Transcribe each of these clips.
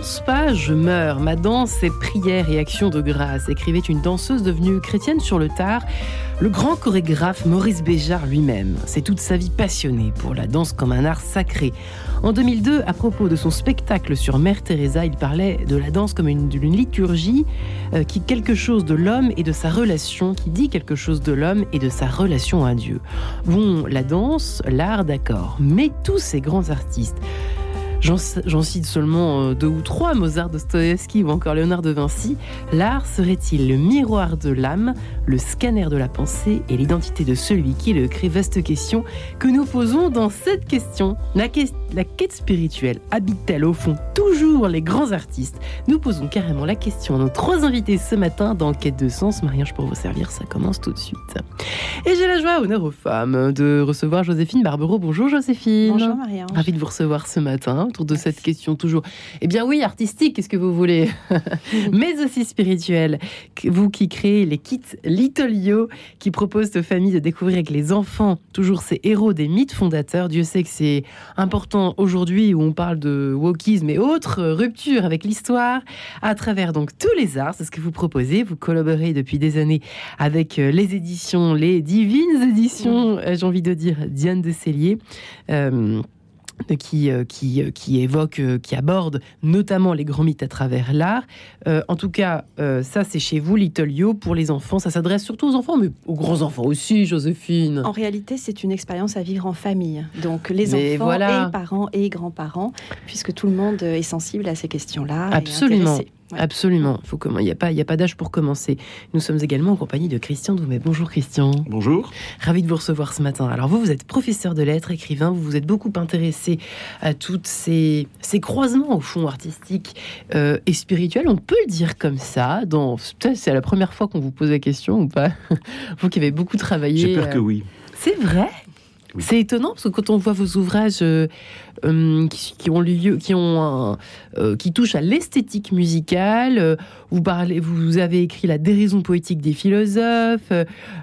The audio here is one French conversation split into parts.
danse pas, je meurs. Ma danse est prière et action de grâce, écrivait une danseuse devenue chrétienne sur le tard, le grand chorégraphe Maurice Béjart lui-même. C'est toute sa vie passionnée pour la danse comme un art sacré. En 2002, à propos de son spectacle sur Mère Teresa, il parlait de la danse comme une liturgie euh, qui quelque chose de l'homme et de sa relation, qui dit quelque chose de l'homme et de sa relation à Dieu. Bon, la danse, l'art, d'accord, mais tous ces grands artistes, J'en cite seulement euh, deux ou trois, Mozart, Dostoevsky ou encore Léonard de Vinci. L'art serait-il le miroir de l'âme, le scanner de la pensée et l'identité de celui qui le crée? Vaste question que nous posons dans cette question. La, la quête spirituelle habite-t-elle au fond toujours les grands artistes? Nous posons carrément la question à nos trois invités ce matin dans Quête de sens. Mariage pour vous servir, ça commence tout de suite. Et j'ai la joie, honneur aux femmes, de recevoir Joséphine Barbero. Bonjour Joséphine. Bonjour Marie. Ravi de vous recevoir ce matin autour de cette question toujours. Eh bien oui, artistique, qu'est-ce que vous voulez? Mais aussi spirituel. Vous qui créez les kits Little Yo, qui proposent aux familles de découvrir avec les enfants toujours ces héros des mythes fondateurs. Dieu sait que c'est important aujourd'hui où on parle de wokisme et autres ruptures avec l'histoire à travers donc tous les arts. C'est ce que vous proposez. Vous collaborez depuis des années avec euh, les éditions, les divines éditions, euh, j'ai envie de dire Diane de Cellier. Euh, qui, euh, qui, euh, qui évoque, euh, qui aborde notamment les grands mythes à travers l'art. en tout cas, ça c'est chez vous, Little Yo, pour les enfants. Ça s'adresse surtout aux enfants, mais aux grands enfants aussi, Joséphine. En réalité, c'est une expérience à vivre en famille. Donc les enfants voilà. et parents et grands-parents, puisque tout le monde est sensible à ces questions-là. Absolument. Absolument. Faut Il n'y a pas, il a pas d'âge pour commencer. Nous sommes également en compagnie de Christian Doumet. Bonjour Christian. Bonjour. Ravi de vous recevoir ce matin. Alors vous, vous êtes professeur de lettres, écrivain. Vous vous êtes beaucoup intéressé à tous ces, ces croisements au fond artistiques euh, et spirituels. On peut le dire comme ça. Dans, c'est la première fois qu'on vous pose la question ou pas Vous qui avez beaucoup travaillé. J'ai peur que euh, oui. C'est vrai? C'est étonnant parce que quand on voit vos ouvrages euh, euh, qui, ont lieu, qui ont euh, qui touchent à l'esthétique musicale, vous parlez, vous avez écrit la déraison poétique des philosophes,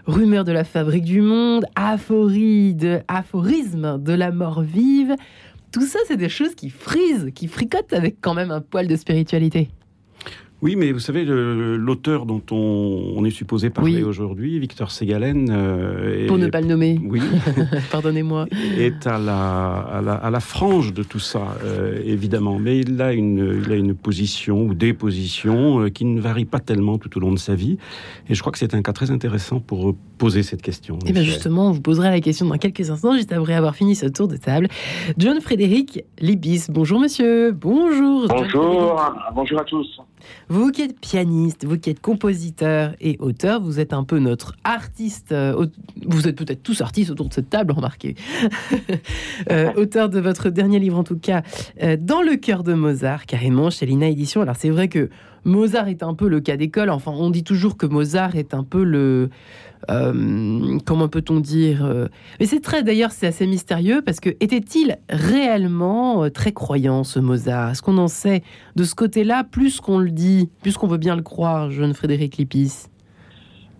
rumeur de la fabrique du monde, aphorie aphorisme de la mort vive. Tout ça, c'est des choses qui frisent, qui fricotent avec quand même un poil de spiritualité. Oui, mais vous savez, l'auteur dont on, est supposé parler aujourd'hui, Victor Segalen... Euh, Pour ne pas le nommer. Oui. Pardonnez-moi. Est à la, à la, frange de tout ça, euh, évidemment. Mais il a, une, il a une position ou des positions euh, qui ne varient pas tellement tout au long de sa vie. Et je crois que c'est un cas très intéressant pour poser cette question. Et eh bien justement, on vous posera la question dans quelques instants, juste après avoir fini ce tour de table. John Frédéric Libis, bonjour monsieur. Bonjour. Bonjour. Bonjour à tous. Vous qui êtes pianiste, vous qui êtes compositeur et auteur, vous êtes un peu notre artiste. Euh, vous êtes peut-être tous artistes autour de cette table, remarquez. Euh, auteur de votre dernier livre, en tout cas, euh, Dans le cœur de Mozart, carrément, chez Lina Édition. Alors, c'est vrai que Mozart est un peu le cas d'école. Enfin, on dit toujours que Mozart est un peu le. Euh, comment peut-on dire euh, Mais c'est très, d'ailleurs, c'est assez mystérieux parce que était-il réellement euh, très croyant, ce Mozart? Est-ce qu'on en sait de ce côté-là plus qu'on le dit, plus qu'on veut bien le croire, jeune Frédéric Lipis?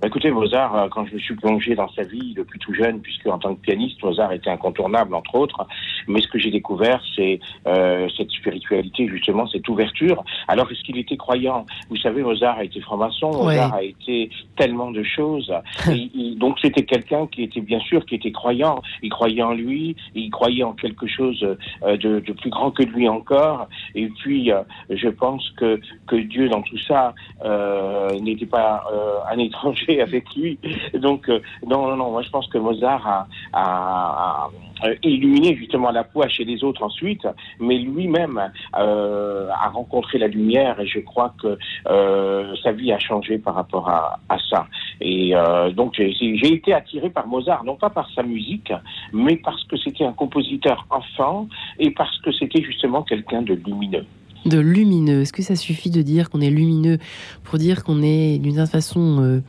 Écoutez, Mozart, euh, quand je me suis plongé dans sa vie depuis tout jeune, puisque en tant que pianiste, Mozart était incontournable, entre autres, mais ce que j'ai découvert, c'est euh, cette spiritualité, justement, cette ouverture. Alors, est-ce qu'il était croyant Vous savez, Mozart a été franc-maçon, Mozart a été tellement de choses. donc, c'était quelqu'un qui était, bien sûr, qui était croyant. Il croyait en lui, il croyait en quelque chose euh, de, de, plus grand que lui encore. Et puis, euh, je pense que, que Dieu, dans tout ça, n'était pas un étranger avec lui. Donc, euh, non, non, non, moi je pense que Mozart a, illuminé justement la foi chez les autres ensuite, mais lui-même euh, a rencontré la lumière et je crois que euh, sa vie a changé par rapport à, ça. Et donc j'ai été attiré par Mozart, non pas par sa musique, mais parce que c'était un compositeur enfant et parce que c'était justement quelqu'un de lumineux de lumineux. Est-ce que ça suffit de dire qu'on est lumineux pour dire qu'on est d'une certaine façon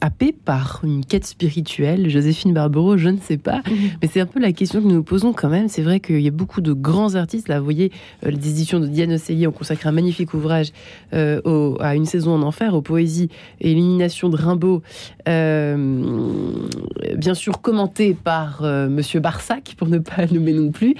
happé par une quête spirituelle. Joséphine Barbero, je ne sais pas, mais c'est un peu la question que nous nous posons quand même. C'est vrai qu'il y a beaucoup de grands artistes. Là, vous voyez, les éditions de Diane Osseilly ont consacré un magnifique ouvrage à Une saison en enfer, aux poésies et élimination de Rimbaud, bien sûr commenté par Monsieur Barsac, pour ne pas le nommer non plus.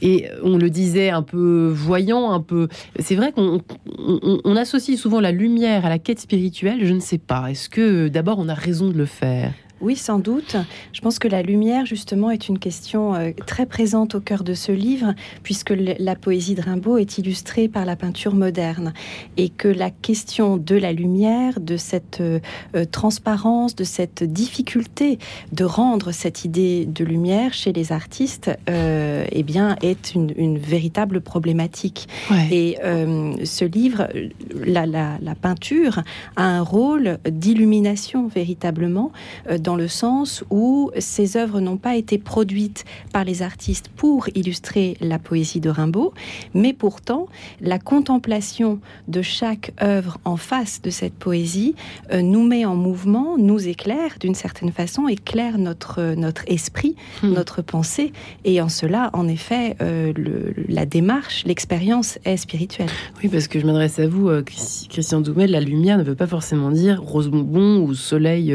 Et on le disait un peu voyant, un peu. C'est vrai qu'on on, associe souvent la lumière à la quête spirituelle. Je ne sais pas. Est-ce que d'abord on a raison de le faire oui, sans doute. Je pense que la lumière, justement, est une question euh, très présente au cœur de ce livre, puisque la poésie de Rimbaud est illustrée par la peinture moderne. Et que la question de la lumière, de cette euh, euh, transparence, de cette difficulté de rendre cette idée de lumière chez les artistes, eh bien, est une, véritable problématique. Et ce livre, la, la, peinture, a un rôle d'illumination véritablement dans le sens où ces œuvres n'ont pas été produites par les artistes pour illustrer la poésie de Rimbaud, mais pourtant la contemplation de chaque œuvre en face de cette poésie euh, nous met en mouvement, nous éclaire d'une certaine façon, éclaire notre, notre esprit, hmm. notre pensée, et en cela, en effet, euh, la démarche, l'expérience est spirituelle. Oui, parce que je m'adresse à vous, euh, Christian Doumet, la lumière ne veut pas forcément dire rose bonbon ou soleil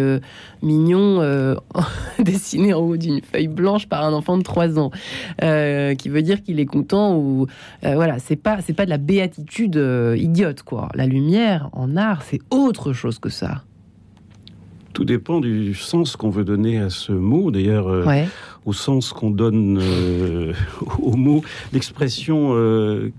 mignon euh, dessiné en haut d'une feuille blanche par un enfant de 3 ans, euh, qui veut dire qu'il est content ou euh, voilà, c'est pas c'est pas de la béatitude idiote quoi. La lumière en art, c'est autre chose que ça. Tout dépend du sens qu'on veut donner à ce mot. D'ailleurs, au sens qu'on donne au mot, l'expression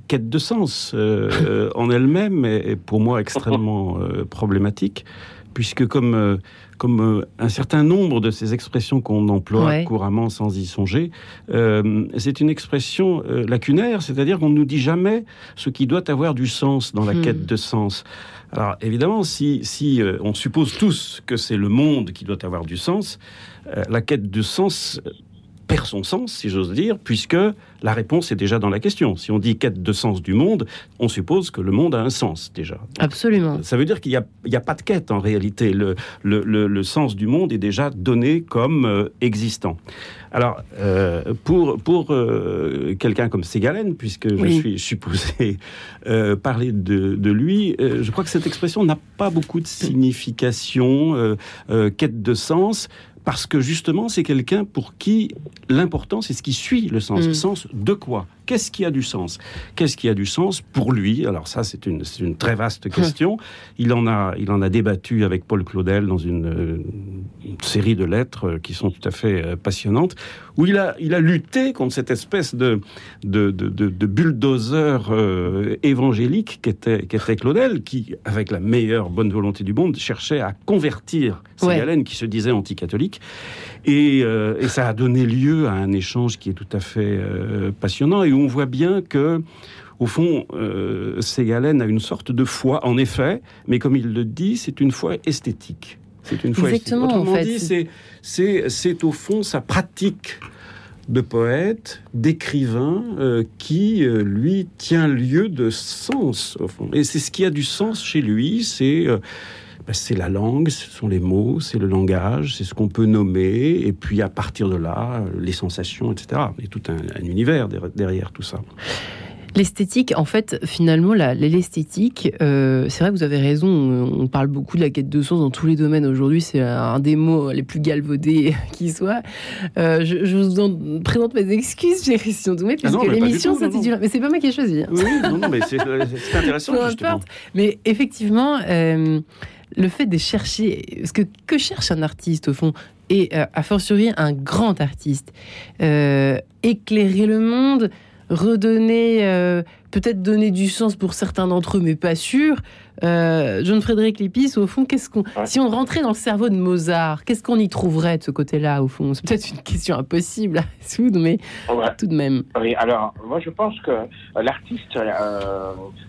quête de sens en elle-même est, pour moi extrêmement problématique, puisque comme comme euh, un certain nombre de ces expressions qu'on emploie couramment sans y songer, euh, c'est une expression euh, lacunaire, c'est-à-dire qu'on ne nous dit jamais ce qui doit avoir du sens dans la hmm. quête de sens. Alors évidemment, si, si on suppose tous que c'est le monde qui doit avoir du sens, la quête de sens perd son sens, si j'ose dire, puisque la réponse est déjà dans la question. Si on dit quête de sens du monde, on suppose que le monde a un sens déjà. Absolument. Ça veut dire qu'il n'y a, a, pas de quête en réalité. Le, le, le, sens du monde est déjà donné comme euh, existant. Alors, euh, pour, pour euh, quelqu'un comme Ségalen, puisque je suis supposé parler de, de lui, je crois que cette expression n'a pas beaucoup de signification, quête de sens parce que justement, c'est quelqu'un pour qui l'important, c'est ce qui suit le sens. Mm. sens de quoi Qu'est-ce qui a du sens? Qu'est-ce qui a du sens pour lui? Alors ça, c'est une, une, très vaste question. Il en, a, il en a débattu avec Paul Claudel dans une, série de lettres qui sont tout à fait euh, passionnantes, où il a, il a lutté contre cette espèce de, de, de, bulldozer euh, évangélique qu'était était Claudel, qui, avec la meilleure bonne volonté du monde, cherchait à convertir Ségalène, qui se disait anticatholique. Et, euh, et, ça a donné lieu à un échange qui est tout à fait passionnant et où on voit bien que au fond, euh, Ségalen a une sorte de foi, en effet, mais comme il le dit, c'est une foi esthétique. C'est une foi Exactement, esthétique. Autrement dit, c'est au fond sa pratique de poète, d'écrivain, euh, qui, euh, lui, tient lieu de sens, au fond. Et c'est ce qui a du sens chez lui, c'est... Euh, c'est la langue, ce sont les mots, c'est le langage, c'est ce qu'on peut nommer, et puis à partir de là, les sensations, etc. Il y a tout un, univers derrière tout ça. L'esthétique, en fait, finalement, l'esthétique, euh, c'est vrai que vous avez raison, on, parle beaucoup de la quête de sens dans tous les domaines aujourd'hui, c'est un des mots les plus galvaudés qui soit. Euh, je, vous en présente mes excuses, j'ai Christian Doumé, ah puisque l'émission s'intitule... Mais c'est pas moi qui ai choisi. Hein. Oui, non, non, mais c'est intéressant, justement. Mais effectivement... Euh, le fait de chercher, ce que, que cherche un artiste au fond, et euh, a fortiori un grand artiste, euh, éclairer le monde, redonner, euh, peut-être donner du sens pour certains d'entre eux, mais pas sûr. John Frédéric Lépis, au fond, qu'est-ce qu'on, si on rentrait dans le cerveau de Mozart, qu'est-ce qu'on y trouverait de ce côté-là, au fond? C'est peut-être une question impossible à résoudre, mais tout de même. Oui, alors moi je pense que l'artiste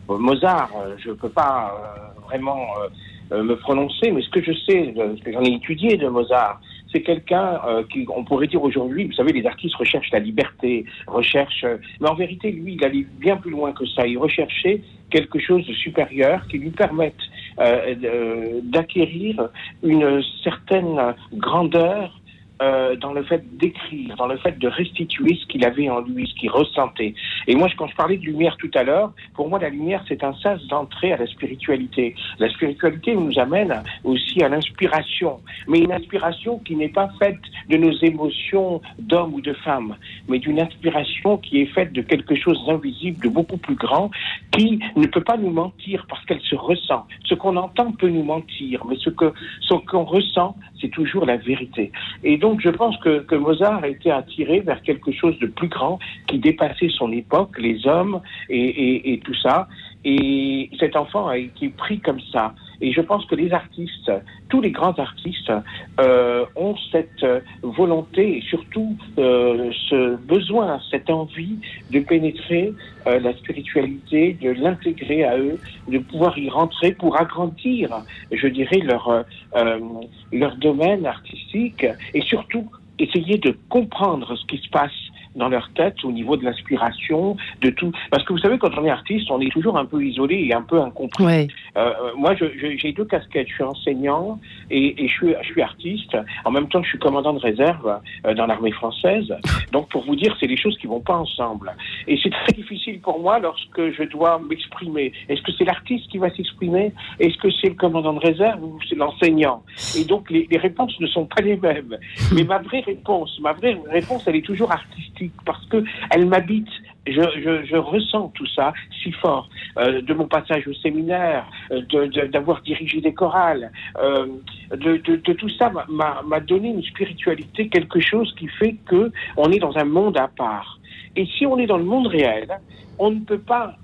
Mozart, je ne peux pas vraiment euh, me prononcer, mais ce que je sais, euh, ce que j'en ai étudié de Mozart, c'est quelqu'un euh, qui, on pourrait dire aujourd'hui, vous savez, les artistes recherchent la liberté, recherchent, mais en vérité, lui, il allait bien plus loin que ça. Il recherchait quelque chose de supérieur qui lui permette d'acquérir une certaine grandeur euh, dans le fait d'écrire, dans le fait de restituer ce qu'il avait en lui, ce qu'il ressentait. Et moi, quand je parlais de lumière tout à l'heure, pour moi, la lumière, c'est un sas d'entrée à la spiritualité. La spiritualité nous amène aussi à l'inspiration, mais une inspiration qui n'est pas faite de nos émotions d'homme ou de femme, mais d'une inspiration qui est faite de quelque chose d'invisible, de beaucoup plus grand, qui ne peut pas nous mentir parce qu'elle se ressent. Ce qu'on entend peut nous mentir, mais ce que ce qu'on ressent, c'est toujours la vérité. Et donc, je pense que, que Mozart a été attiré vers quelque chose de plus grand qui dépassait son époque, les hommes et tout ça. Et cet enfant a été pris comme ça. Et je pense que les artistes, tous les grands artistes, euh, ont cette volonté et surtout euh, ce besoin, cette envie de pénétrer euh, la spiritualité, de l'intégrer à eux, de pouvoir y rentrer pour agrandir, je dirais, leur, euh, leur domaine artistique et surtout essayer de comprendre ce qui se passe dans leur tête au niveau de l'inspiration, de tout. Parce que vous savez, quand on est artiste, on est toujours un peu isolé et un peu incompris. Ouais. Euh, moi, je- je- j'ai deux casquettes. Je suis enseignant et, et je, suis, je suis artiste. En même temps, je suis commandant de réserve euh, dans l'armée française. Donc, pour vous dire, c'est des choses qui vont pas ensemble. Et c'est très difficile pour moi lorsque je dois m'exprimer. Est-ce que c'est l'artiste qui va s'exprimer? Est-ce que c'est le commandant de réserve ou c'est l'enseignant? Et donc, les, les réponses ne sont pas les mêmes. Mais ma vraie réponse, ma vraie réponse, elle est toujours artistique parce que elle m'habite. Je, ressens tout ça si fort euh, de mon passage au séminaire, euh, d'avoir dirigé des chorales, euh, de, tout ça m'a- donné une spiritualité, quelque chose qui fait que on est dans un monde à part. Et si on est dans le monde réel, on ne peut pas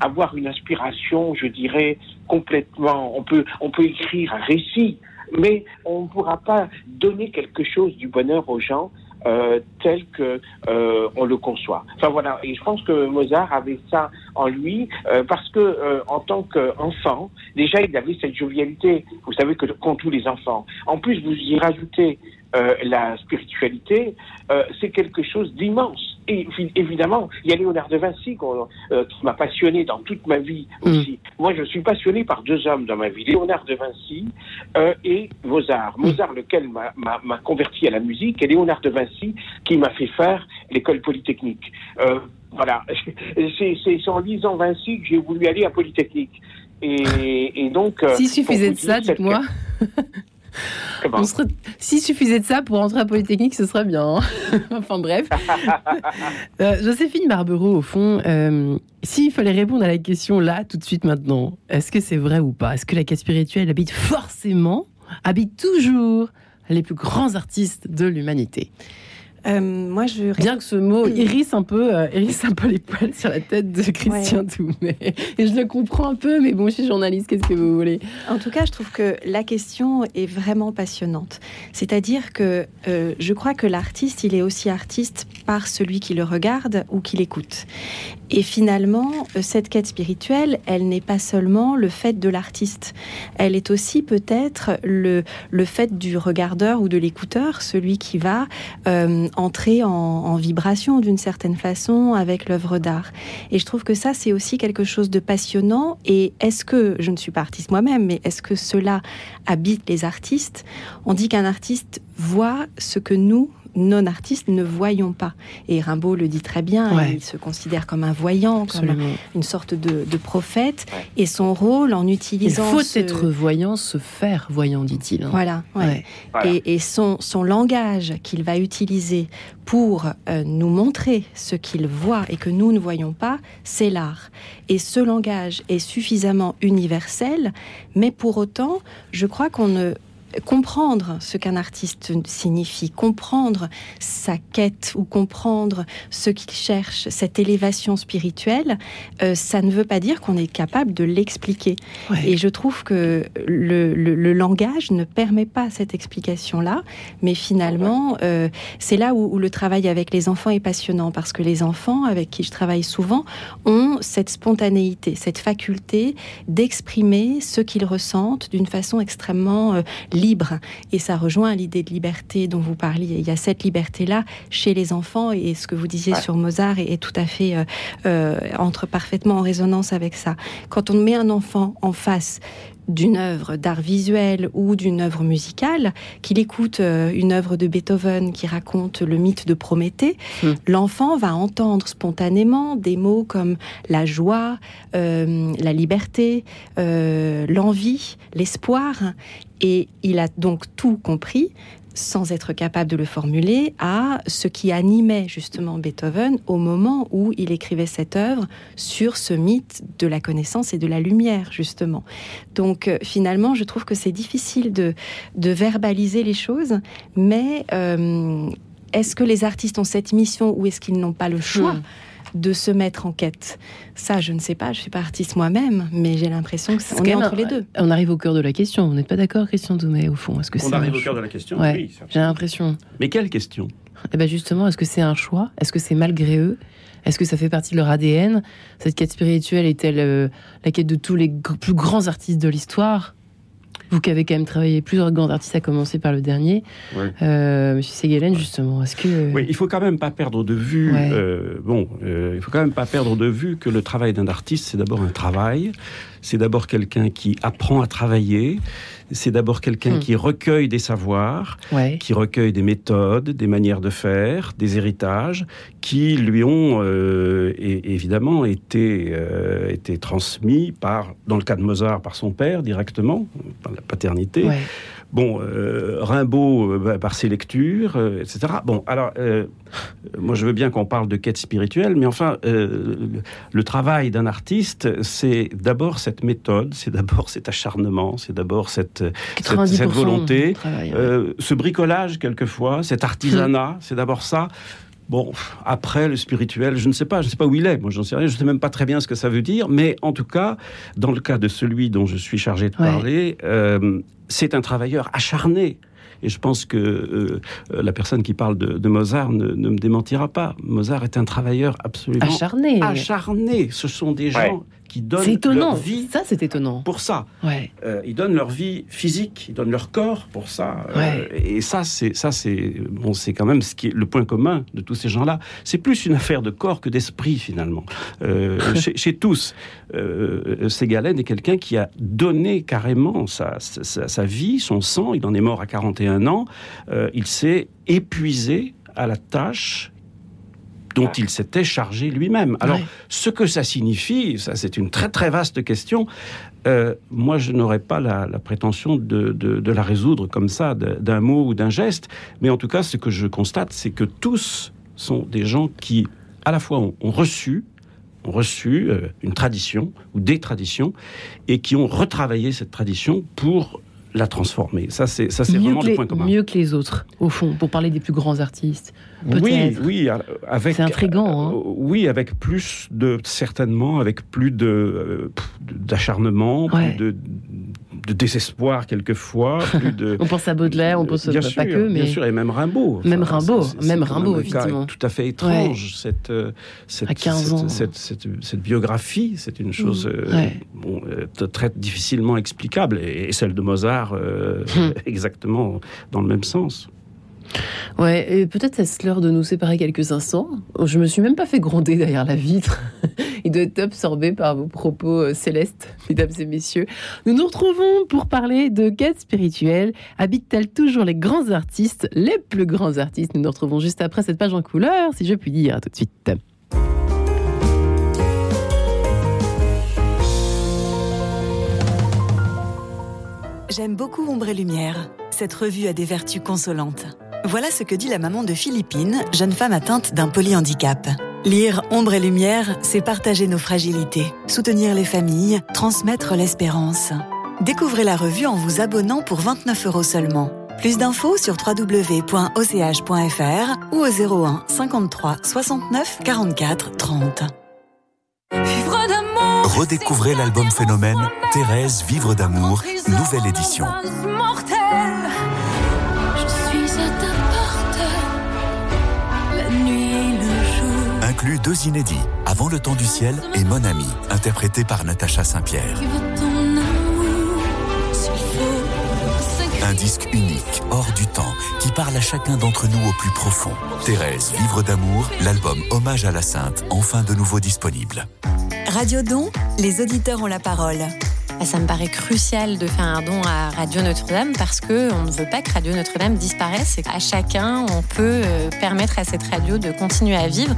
avoir une inspiration, je dirais, complètement. On peut, on peut écrire un récit, mais on ne pourra pas donner quelque chose du bonheur aux gens euh, tel que euh, on le conçoit. Enfin voilà, et je pense que Mozart avait ça en lui euh, parce que euh, en tant qu'enfant, déjà il avait cette jovialité. Vous savez que qu'ont tous les enfants. En plus, vous y rajoutez euh, la spiritualité, euh, c'est quelque chose d'immense. Et évi- évidemment, il y a Léonard de Vinci euh, qui m'a passionné dans toute ma vie aussi. Moi, je suis passionné par deux hommes dans ma vie, Léonard de Vinci euh, et Mozart. Mozart, lequel m'a- converti à la musique, et Léonard de Vinci qui m'a fait faire l'école polytechnique. Euh, voilà, c'est en lisant Vinci que j'ai voulu aller à Polytechnique. Et, et donc, euh, S'il suffisait de ça, dites-moi. Comment serait- S'il suffisait de ça pour entrer à Polytechnique, ce serait bien. hein. enfin bref. Euh, Joséphine Barbereau, au fond, euh, s'il fallait répondre à la question là, tout de suite maintenant, est-ce que c'est vrai ou pas? Est-ce que la quête spirituelle habite forcément, habite toujours les plus grands artistes de l'humanité? Euh, moi, je Bien que ce mot hérisse un peu, euh, hérisse un peu les poils sur la tête de Christian Toumet. Et je le comprends un peu, mais bon, je suis journaliste, qu'est-ce que vous voulez? En tout cas, je trouve que la question est vraiment passionnante. C'est-à-dire que euh, je crois que l'artiste, il est aussi artiste par celui qui le regarde ou qui l'écoute. Et finalement, euh, cette quête spirituelle, elle n'est pas seulement le fait de l'artiste. Elle est aussi peut-être le, le fait du regardeur ou de l'écouteur, celui qui va euh, entrer en, en vibration d'une certaine façon avec l'œuvre d'art. Et je trouve que ça, c'est aussi quelque chose de passionnant. Et est-ce que, je ne suis pas artiste moi-même, mais est-ce que cela habite les artistes? On dit qu'un artiste voit ce que nous, non-artistes, ne voyons pas. Et Rimbaud le dit très bien, Ouais. il se considère comme un voyant, comme une sorte de, de prophète. Ouais. Et son rôle en Il utilisant... faut ce- être voyant, se faire voyant, dit-il. hein. Voilà, ouais. Ouais. Voilà. Et, et son, son langage qu'il va utiliser pour euh, nous montrer ce qu'il voit et que nous ne voyons pas, c'est l'art. Et ce langage est suffisamment universel, mais pour autant, je crois qu'on ne comprendre ce qu'un artiste signifie, comprendre sa quête ou comprendre ce qu'il cherche, cette élévation spirituelle, euh, ça ne veut pas dire qu'on est capable de l'expliquer. Ouais. Et je trouve que le, le- le langage ne permet pas cette explication-là, mais finalement, euh, c'est là où, où le travail avec les enfants est passionnant, parce que les enfants, avec qui je travaille souvent, ont cette spontanéité, cette faculté d'exprimer ce qu'ils ressentent d'une façon extrêmement euh, libre. Et ça rejoint l'idée de liberté dont vous parliez. Il y a cette liberté-là chez les enfants, et ce que vous disiez Ouais. sur Mozart est, est tout à fait euh, euh, entre parfaitement en résonance avec ça. Quand on met un enfant en face d'une œuvre d'art visuel ou d'une œuvre musicale, qu'il écoute euh, une œuvre de Beethoven qui raconte le mythe de Prométhée, hmm. l'enfant va entendre spontanément des mots comme la joie, euh, la liberté, euh, l'envie, l'espoir, et il a donc tout compris, sans être capable de le formuler, à ce qui animait justement Beethoven au moment où il écrivait cette œuvre sur ce mythe de la connaissance et de la lumière, justement. Donc euh, finalement, je trouve que c'est difficile de, verbaliser les choses, mais euh, est-ce que les artistes ont cette mission ou est-ce qu'ils n'ont pas le choix hmm de se mettre en quête Ça, je ne sais pas, je suis pas artiste moi-même, mais j'ai l'impression que c'est est, entre les deux. On arrive au cœur de la question. Vous n'êtes pas d'accord, Christian Doumet, au fond Est-ce que On arrive au cœur de la question, oui. J'ai l'impression. Mais quelle question? Eh ben justement, est-ce que c'est un choix? Est-ce que c'est malgré eux? Est-ce que ça fait partie de leur ADN Cette quête spirituelle est-elle euh, la quête de tous les plus grands artistes de l'histoire? Vous qui avez quand même travaillé plusieurs grands artistes, à commencer par le dernier, euh, Monsieur Segelen, justement, est-ce que... Oui, il faut quand même pas perdre de vue, euh, bon, euh, il faut quand même pas perdre de vue que le travail d'un artiste, c'est d'abord un travail, c'est d'abord quelqu'un qui apprend à travailler, c'est d'abord quelqu'un hmm. qui recueille des savoirs, qui recueille des méthodes, des manières de faire, des héritages, qui lui ont euh, évidemment été, euh, été transmis par, dans le cas de Mozart, par son père directement, par la paternité. Bon, euh, Rimbaud euh, bah, par ses lectures, euh, etc. Bon, alors, moi je veux bien qu'on parle de quête spirituelle, mais enfin, le, travail d'un artiste, c'est d'abord cette méthode, c'est d'abord cet acharnement, c'est d'abord cette, cette, volonté, ce bricolage quelquefois, cet artisanat, c'est d'abord ça. Bon, après, le spirituel, je ne sais pas, je ne sais pas où il est, moi j'en sais rien, je ne sais même pas très bien ce que ça veut dire, mais en tout cas, dans le cas de celui dont je suis chargé de parler, euh, c'est un travailleur acharné. Et je pense que euh, la personne qui parle de, Mozart ne, me démentira pas. Mozart est un travailleur absolument acharné. Acharné. Ce sont des gens qui donnent leur vie. Ça, c'est étonnant. Pour ça. Ouais. Euh, ils donnent leur vie physique, ils donnent leur corps pour ça. Euh, et ça, c'est ça, c'est bon, c'est quand même ce qui est le point commun de tous ces gens-là. C'est plus une affaire de corps que d'esprit finalement. Euh, chez, tous, Ségalen est quelqu'un qui a donné carrément sa, sa, sa, vie, son sang. Il en est mort à 41 ans. il s'est épuisé à la tâche dont il s'était chargé lui-même. Alors, ce que ça signifie, ça c'est une très très vaste question. Euh, moi, je n'aurais pas la, prétention de, de, la résoudre comme ça, d'un mot ou d'un geste, mais en tout cas, ce que je constate, c'est que tous sont des gens qui, à la fois, ont, reçu ont reçu euh, une tradition ou des traditions et qui ont retravaillé cette tradition pour la transformer. Ça, c'est ça, c'est vraiment le point commun. Mieux que les autres, au fond, pour parler des plus grands artistes. Oui, oui, avec. C'est intrigant. Hein. Euh, oui, avec plus de certainement, avec plus de euh, d'acharnement, plus de de désespoir quelquefois. Plus de... on pense à Baudelaire, on pense bien pas que, mais bien sûr, et même Rimbaud. même Rimbaud, même Rimbaud, effectivement. Tout à fait étrange cette euh, cette, cette, cette, biographie, c'est une chose mm. euh, bon, euh, très difficilement explicable, et, celle de Mozart mm. exactement dans le même sens. Ouais, et peut-être est-ce l'heure de nous séparer quelques instants. Je me suis même pas fait gronder derrière la vitre. Il doit être absorbé par vos propos euh, célestes, mesdames et messieurs. Nous nous retrouvons pour parler de quête spirituelle. Habitent-elles toujours les grands artistes, les plus grands artistes? Nous nous retrouvons juste après cette page en couleur, si je puis dire. Tout de suite. J'aime beaucoup Ombre et Lumière. Cette revue a des vertus consolantes. Voilà ce que dit la maman de Philippine, jeune femme atteinte d'un polyhandicap. Lire Ombre et Lumière, c'est partager nos fragilités, soutenir les familles, transmettre l'espérance. Découvrez la revue en vous abonnant pour 29 euros seulement. Plus d'infos sur www.och.fr ou au 01 53 69 44 30. Redécouvrez l'album Phénomène Thérèse Vivre d'amour, nouvelle édition. Inclut deux inédits, Avant le temps du ciel et Mon ami, interprété par Natacha Saint-Pierre. Un disque unique, hors du temps, qui parle à chacun d'entre nous au plus profond. Thérèse, Vivre d'amour, l'album Hommage à la Sainte, enfin de nouveau disponible. Radio Don, les auditeurs ont la parole. Ça me paraît crucial de faire un don à Radio Notre-Dame parce que on ne veut pas que Radio Notre-Dame disparaisse qu'à chacun, on peut euh, permettre à cette radio de continuer à vivre.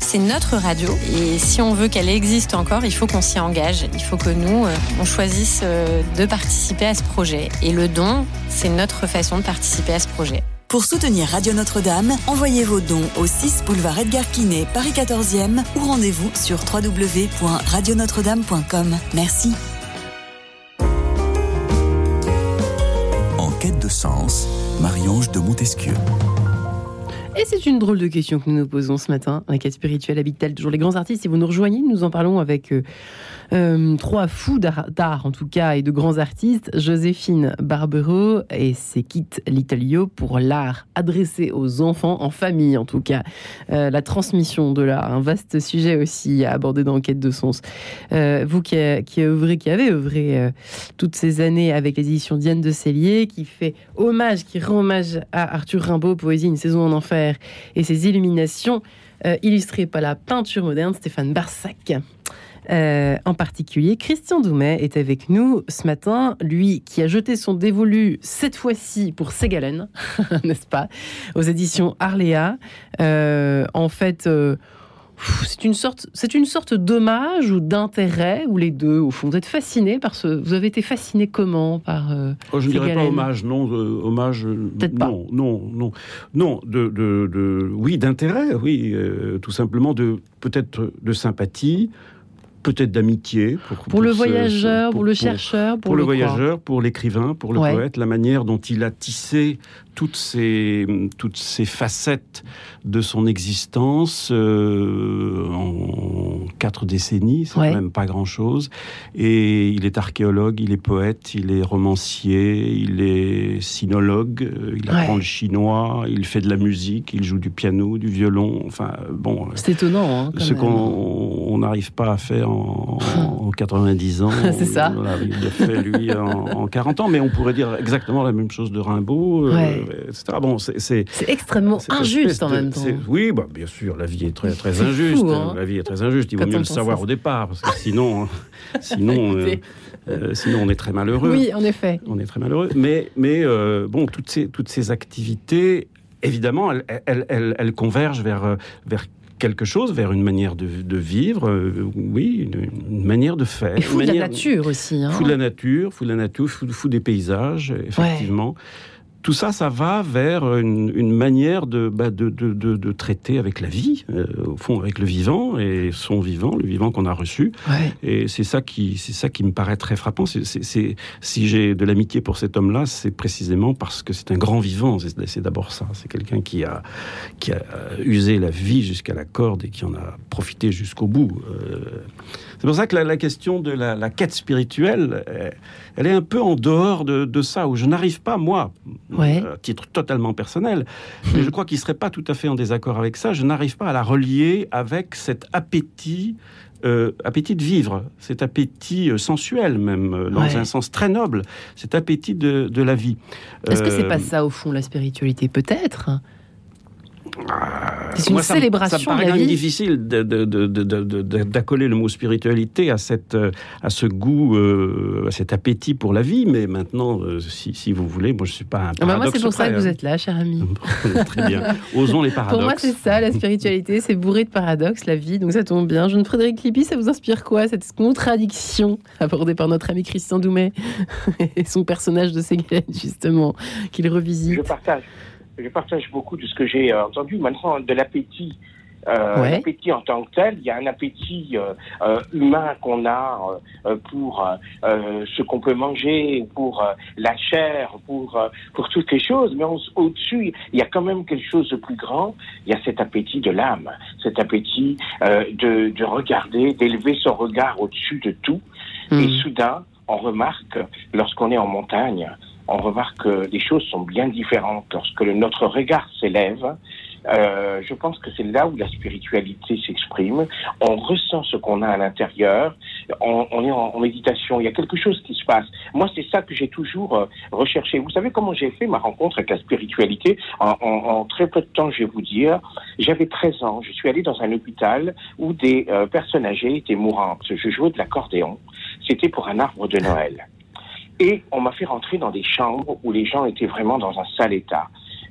C'est notre radio et si on veut qu'elle existe encore, il faut qu'on s'y engage. Il faut que nous, euh, on choisisse euh, de participer à ce projet. Et le don, c'est notre façon de participer à ce projet. Pour soutenir Radio Notre-Dame, envoyez vos dons au 6 boulevard Edgar Quinet, Paris 14e ou rendez-vous sur www.radionotre-dame.com. Merci. Sens, Marie-Ange de Montesquieu. Et c'est une drôle de question que nous nous posons ce matin. La quête spirituelle habite-t-elle toujours les grands artistes Si vous nous rejoignez, nous en parlons avec euh, euh, trois fous d'art, en tout cas, et de grands artistes. Joséphine Barbero et c'est Kit Litalio pour l'art adressé aux enfants, en famille en tout cas. Euh, la transmission de l'art, un vaste sujet aussi à aborder dans Quête de Sens. vous qui, qui, avez œuvré toutes ces années avec les éditions Diane de Cellier, qui fait hommage, qui rend hommage à Arthur Rimbaud, Poésie, une saison en enfer et ses illuminations euh, illustrées par la peinture moderne Stéphane Barsac. Euh, en particulier, Christian Doumet est avec nous ce matin, lui qui a jeté son dévolu cette fois-ci pour Ségalen, n'est-ce pas, aux éditions Arléa. Euh, en fait, c'est une sorte, c'est une sorte d'hommage ou d'intérêt ou les deux au fond. Vous êtes fasciné par ce, vous avez été fasciné comment par euh, oh, Je ne dirais pas hommage, non, euh, hommage, peut-être pas. Non, non, non, non, de, de, de oui, d'intérêt, oui, euh, tout simplement de peut-être de sympathie, peut-être d'amitié. Pour, le voyageur, pour, le chercheur, pour, le, voyageur, pour l'écrivain, pour le poète, la manière dont il a tissé toutes ces, toutes ces facettes de son existence euh, en quatre décennies, c'est quand même pas grand-chose. Et il est archéologue, il est poète, il est romancier, il est sinologue, euh, il apprend le chinois, il fait de la musique, il joue du piano, du violon. Enfin, bon. C'est étonnant. Hein, ce qu'on n'arrive pas à faire en, 90 ans. c'est ça. il l'a fait, lui, en, 40 ans. Mais on pourrait dire exactement la même chose de Rimbaud. Euh, Bon, c'est extrêmement injuste en même temps. Oui, bah, bien sûr, la vie est très très injuste. Hein. La vie est très injuste. Il vaut mieux le savoir au départ, parce que sinon, sinon, euh, euh, sinon on est très malheureux. Oui, en effet. On est très malheureux. Mais, mais euh, bon, toutes ces toutes ces activités, évidemment, elles, elles, elles, convergent vers vers quelque chose, vers une manière de, de vivre, oui, une, manière de faire. Et fou de la nature aussi. Hein. Fou de la nature, fou de la nature, fou, des paysages, effectivement tout ça, ça va vers une, manière bah, de, de, de, traiter avec la vie, euh, au fond, avec le vivant et son vivant, le vivant qu'on a reçu. Et c'est ça qui, c'est ça qui me paraît très frappant. Si j'ai de l'amitié pour cet homme-là, c'est précisément parce que c'est un grand vivant. C'est, d'abord ça. C'est quelqu'un qui a, qui a usé la vie jusqu'à la corde et qui en a profité jusqu'au bout. Euh, c'est pour ça que la, question de la, quête spirituelle, euh, elle est un peu en dehors de, ça, où je n'arrive pas, moi, à titre totalement personnel, mais je crois qu'il ne serait pas tout à fait en désaccord avec ça, je n'arrive pas à la relier avec cet appétit euh, appétit de vivre, cet appétit euh, sensuel même, dans un sens très noble, cet appétit de, la vie. Est-ce que c'est pas ça au fond la spiritualité Peut-être? Ah, c'est une célébration. Ça, me paraît quand même difficile d'accoler le mot spiritualité à, cette, à ce goût, euh, à cet appétit pour la vie. Mais maintenant, euh, si, vous voulez, moi je suis pas un paradoxe. Ah bah moi, c'est pour ça que vous êtes là, cher ami. Très bien. Osons les paradoxes. Pour moi, c'est ça, la spiritualité, c'est bourré de paradoxes, la vie. Donc ça tombe bien. Jeune Frédéric Lippi, ça vous inspire quoi cette contradiction abordée par notre ami Christian Doumet et son personnage de Séguin, justement, qu'il revisite? Je partage je partage beaucoup de ce que j'ai euh, entendu. Maintenant, de l'appétit. Euh, L'appétit en tant que tel, il y a un appétit euh, euh humain qu'on a euh, pour ce qu'on peut manger, pour la chair, pour pour toutes les choses. Mais au-dessus, il y a quand même quelque chose de plus grand. Il y a cet appétit de l'âme, cet appétit de, de regarder, d'élever son regard au-dessus de tout. Et hmm. soudain, on remarque, lorsqu'on est en montagne, on remarque que les choses sont bien différentes. Lorsque notre regard s'élève, Euh, je pense que c'est là où la spiritualité s'exprime. On ressent ce qu'on a à l'intérieur. On, est en, méditation. Il y a quelque chose qui se passe. Moi, c'est ça que j'ai toujours euh, recherché. Vous savez comment j'ai fait ma rencontre avec la spiritualité? En, très peu de temps, je vais vous dire. J'avais 13 ans. Je suis allé dans un hôpital où des euh, personnes âgées étaient mourantes. Je jouais de l'accordéon. C'était pour un arbre de Noël. Et on m'a fait rentrer dans des chambres où les gens étaient vraiment dans un sale état.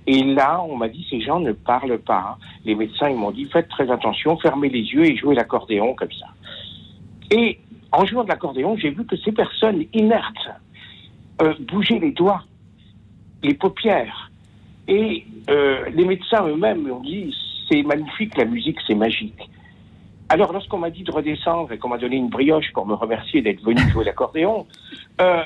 Et là, on m'a dit, ces gens ne parlent pas. Les médecins, ils m'ont dit, faites très attention, fermez les yeux et jouez l'accordéon comme ça. Et en jouant de l'accordéon, j'ai vu que ces personnes inertes euh, bougeaient les doigts, les paupières. Et euh, les médecins eux-mêmes m'ont dit, c'est magnifique, la musique, c'est magique. Alors, lorsqu'on m'a dit de redescendre et qu'on m'a donné une brioche pour me remercier d'être venu jouer l'accordéon, euh,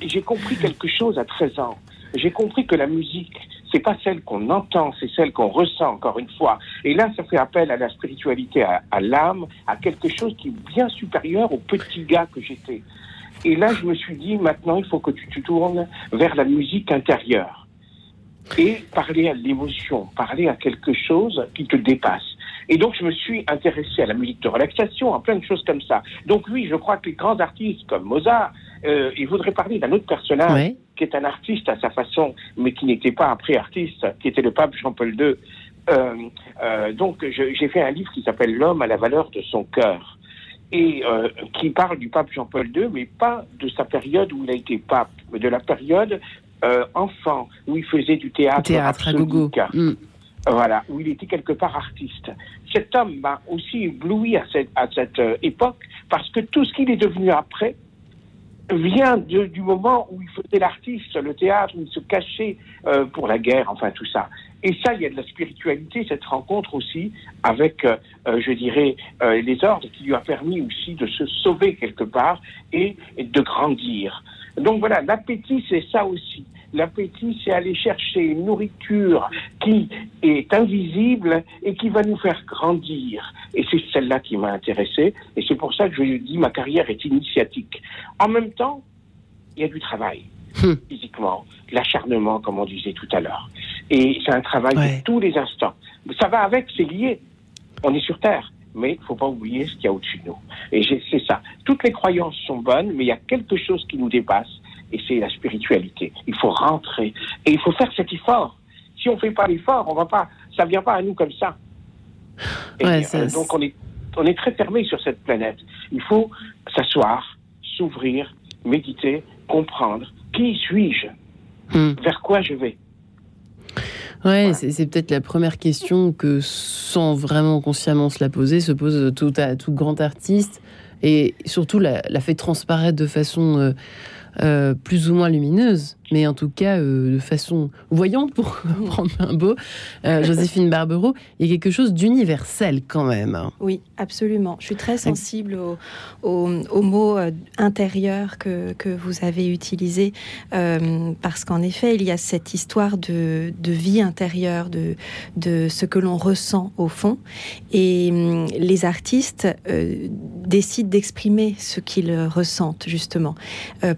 j'ai compris quelque chose à 13 ans. J'ai compris que la musique, c'est pas celle qu'on entend, c'est celle qu'on ressent encore une fois. Et là, ça fait appel à la spiritualité, à, l'âme, à quelque chose qui est bien supérieur au petit gars que j'étais. Et là, je me suis dit, maintenant, il faut que tu te tournes vers la musique intérieure et parler à l'émotion, parler à quelque chose qui te dépasse. Et donc, je me suis intéressé à la musique de relaxation, à plein de choses comme ça. Donc, oui, je crois que les grands artistes comme Mozart, euh, il voudrait parler d'un autre personnage Ouais. qui est un artiste à sa façon, mais qui n'était pas après artiste, qui était le pape Jean-Paul II. Euh, euh, donc, j'ai fait un livre qui s'appelle L'homme à la valeur de son cœur et euh, qui parle du pape Jean-Paul II, mais pas de sa période où il a été pape, mais de la période enfant où il faisait du théâtre, Théâtre à gogo. Mm. Voilà, où il était quelque part artiste. Cet homme m'a aussi ébloui à cette, à cette époque parce que tout ce qu'il est devenu après vient de- du moment où il faisait l'artiste, le théâtre, où il se cachait euh, pour la guerre, enfin tout ça. Et ça, il y a de la spiritualité, cette rencontre aussi avec, euh, euh, je dirais, euh, les ordres qui lui a permis aussi de se sauver quelque part et, et de grandir. Donc voilà, l'appétit, c'est ça aussi. L'appétit, c'est aller chercher une nourriture qui est invisible et qui va nous faire grandir. Et c'est celle-là qui m'a intéressé. Et c'est pour ça que je dis ma carrière est initiatique. En même temps, il y a du travail, Hmm. physiquement, l'acharnement, comme on disait tout à l'heure. Et c'est un travail Ouais. de tous les instants. Ça va avec, c'est lié. On est sur Terre. Mais il faut pas oublier ce qu'il y a au-dessus de nous. Et c'est ça. Toutes les croyances sont bonnes, mais il y a quelque chose qui nous dépasse, et c'est la spiritualité. Il faut rentrer. Et il faut faire cet effort. Si on fait pas l'effort, on va pas, ça vient pas à nous comme ça. Et, Ouais, euh, donc on est, on est très fermé sur cette planète. Il faut s'asseoir, s'ouvrir, méditer, comprendre. Qui suis-je? Mm. Vers quoi je vais? Ouais, c'est c'est peut-être la première question que, sans vraiment consciemment se la poser, se pose tout, à, tout grand artiste et surtout la, la fait transparaître de façon euh, euh, plus ou moins lumineuse, mais en tout cas euh, de façon voyante, pour prendre un beau. Euh, Joséphine Barbero, il y a quelque chose d'universel quand même. Oui, absolument. Je suis très sensible aux au, au mots euh, intérieurs que, que vous avez utilisés, euh, parce qu'en effet, il y a cette histoire de, de vie intérieure, de, de ce que l'on ressent au fond. Et hum, les artistes décident d'exprimer ce qu'ils ressentent, justement,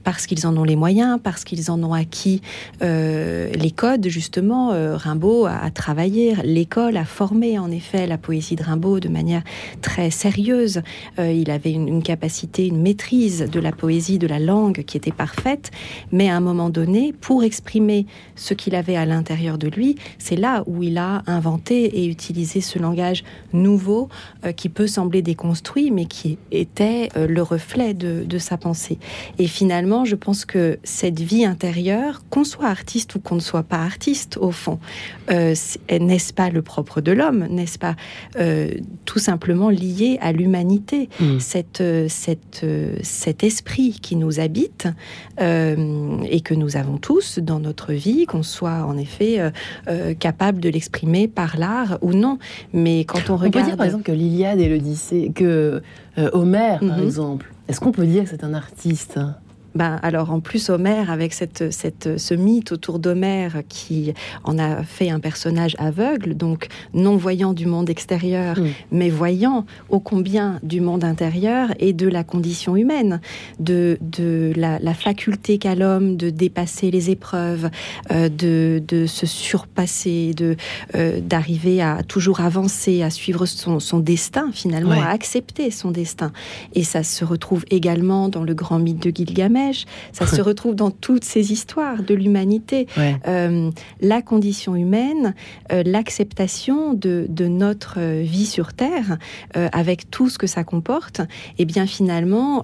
parce qu'ils en ont les moyens, parce qu'ils en ont acquis euh, les codes, justement. Euh, Rimbaud a, travaillé, l'école a formé, en effet, la poésie de Rimbaud de manière très sérieuse. Euh, il avait une, capacité, une maîtrise de la poésie, de la langue qui était parfaite. Mais à un moment donné, pour exprimer ce qu'il avait à l'intérieur de lui, c'est là où il a inventé et utilisé ce langage nouveau euh, qui peut sembler déconstruit, mais qui était le reflet de sa pensée. Et finalement, je pense que cette vie intérieure, qu'on soit artiste ou qu'on ne soit pas artiste, au fond, euh, n'est-ce pas le propre de l'homme N'est-ce pas euh, tout simplement lié à l'humanité Mm. cette, euh, cette, cet esprit qui nous habite euh, et que nous avons tous dans notre vie, qu'on soit en effet capable de l'exprimer par l'art ou non. Mais quand on On peut regarde... dire par exemple que l'Iliade et l'Odyssée, que Homère par Mhm. exemple, est-ce qu'on peut dire que c'est un artiste? Ben, alors en plus Homère, avec cette, cette, ce mythe autour d'Homère qui en a fait un personnage aveugle, donc non voyant du monde extérieur, mm. mais voyant ô combien du monde intérieur et de la condition humaine, de, de la, faculté qu'a l'homme de dépasser les épreuves, euh, de, de, se surpasser, de euh, d'arriver à toujours avancer, à suivre son, son destin finalement, à accepter son destin. Et ça se retrouve également dans le grand mythe de Gilgamesh ça se retrouve dans toutes ces histoires de l'humanité. Euh, la condition humaine, euh, l'acceptation de, notre euh, vie sur Terre, avec tout ce que ça comporte, et eh bien finalement,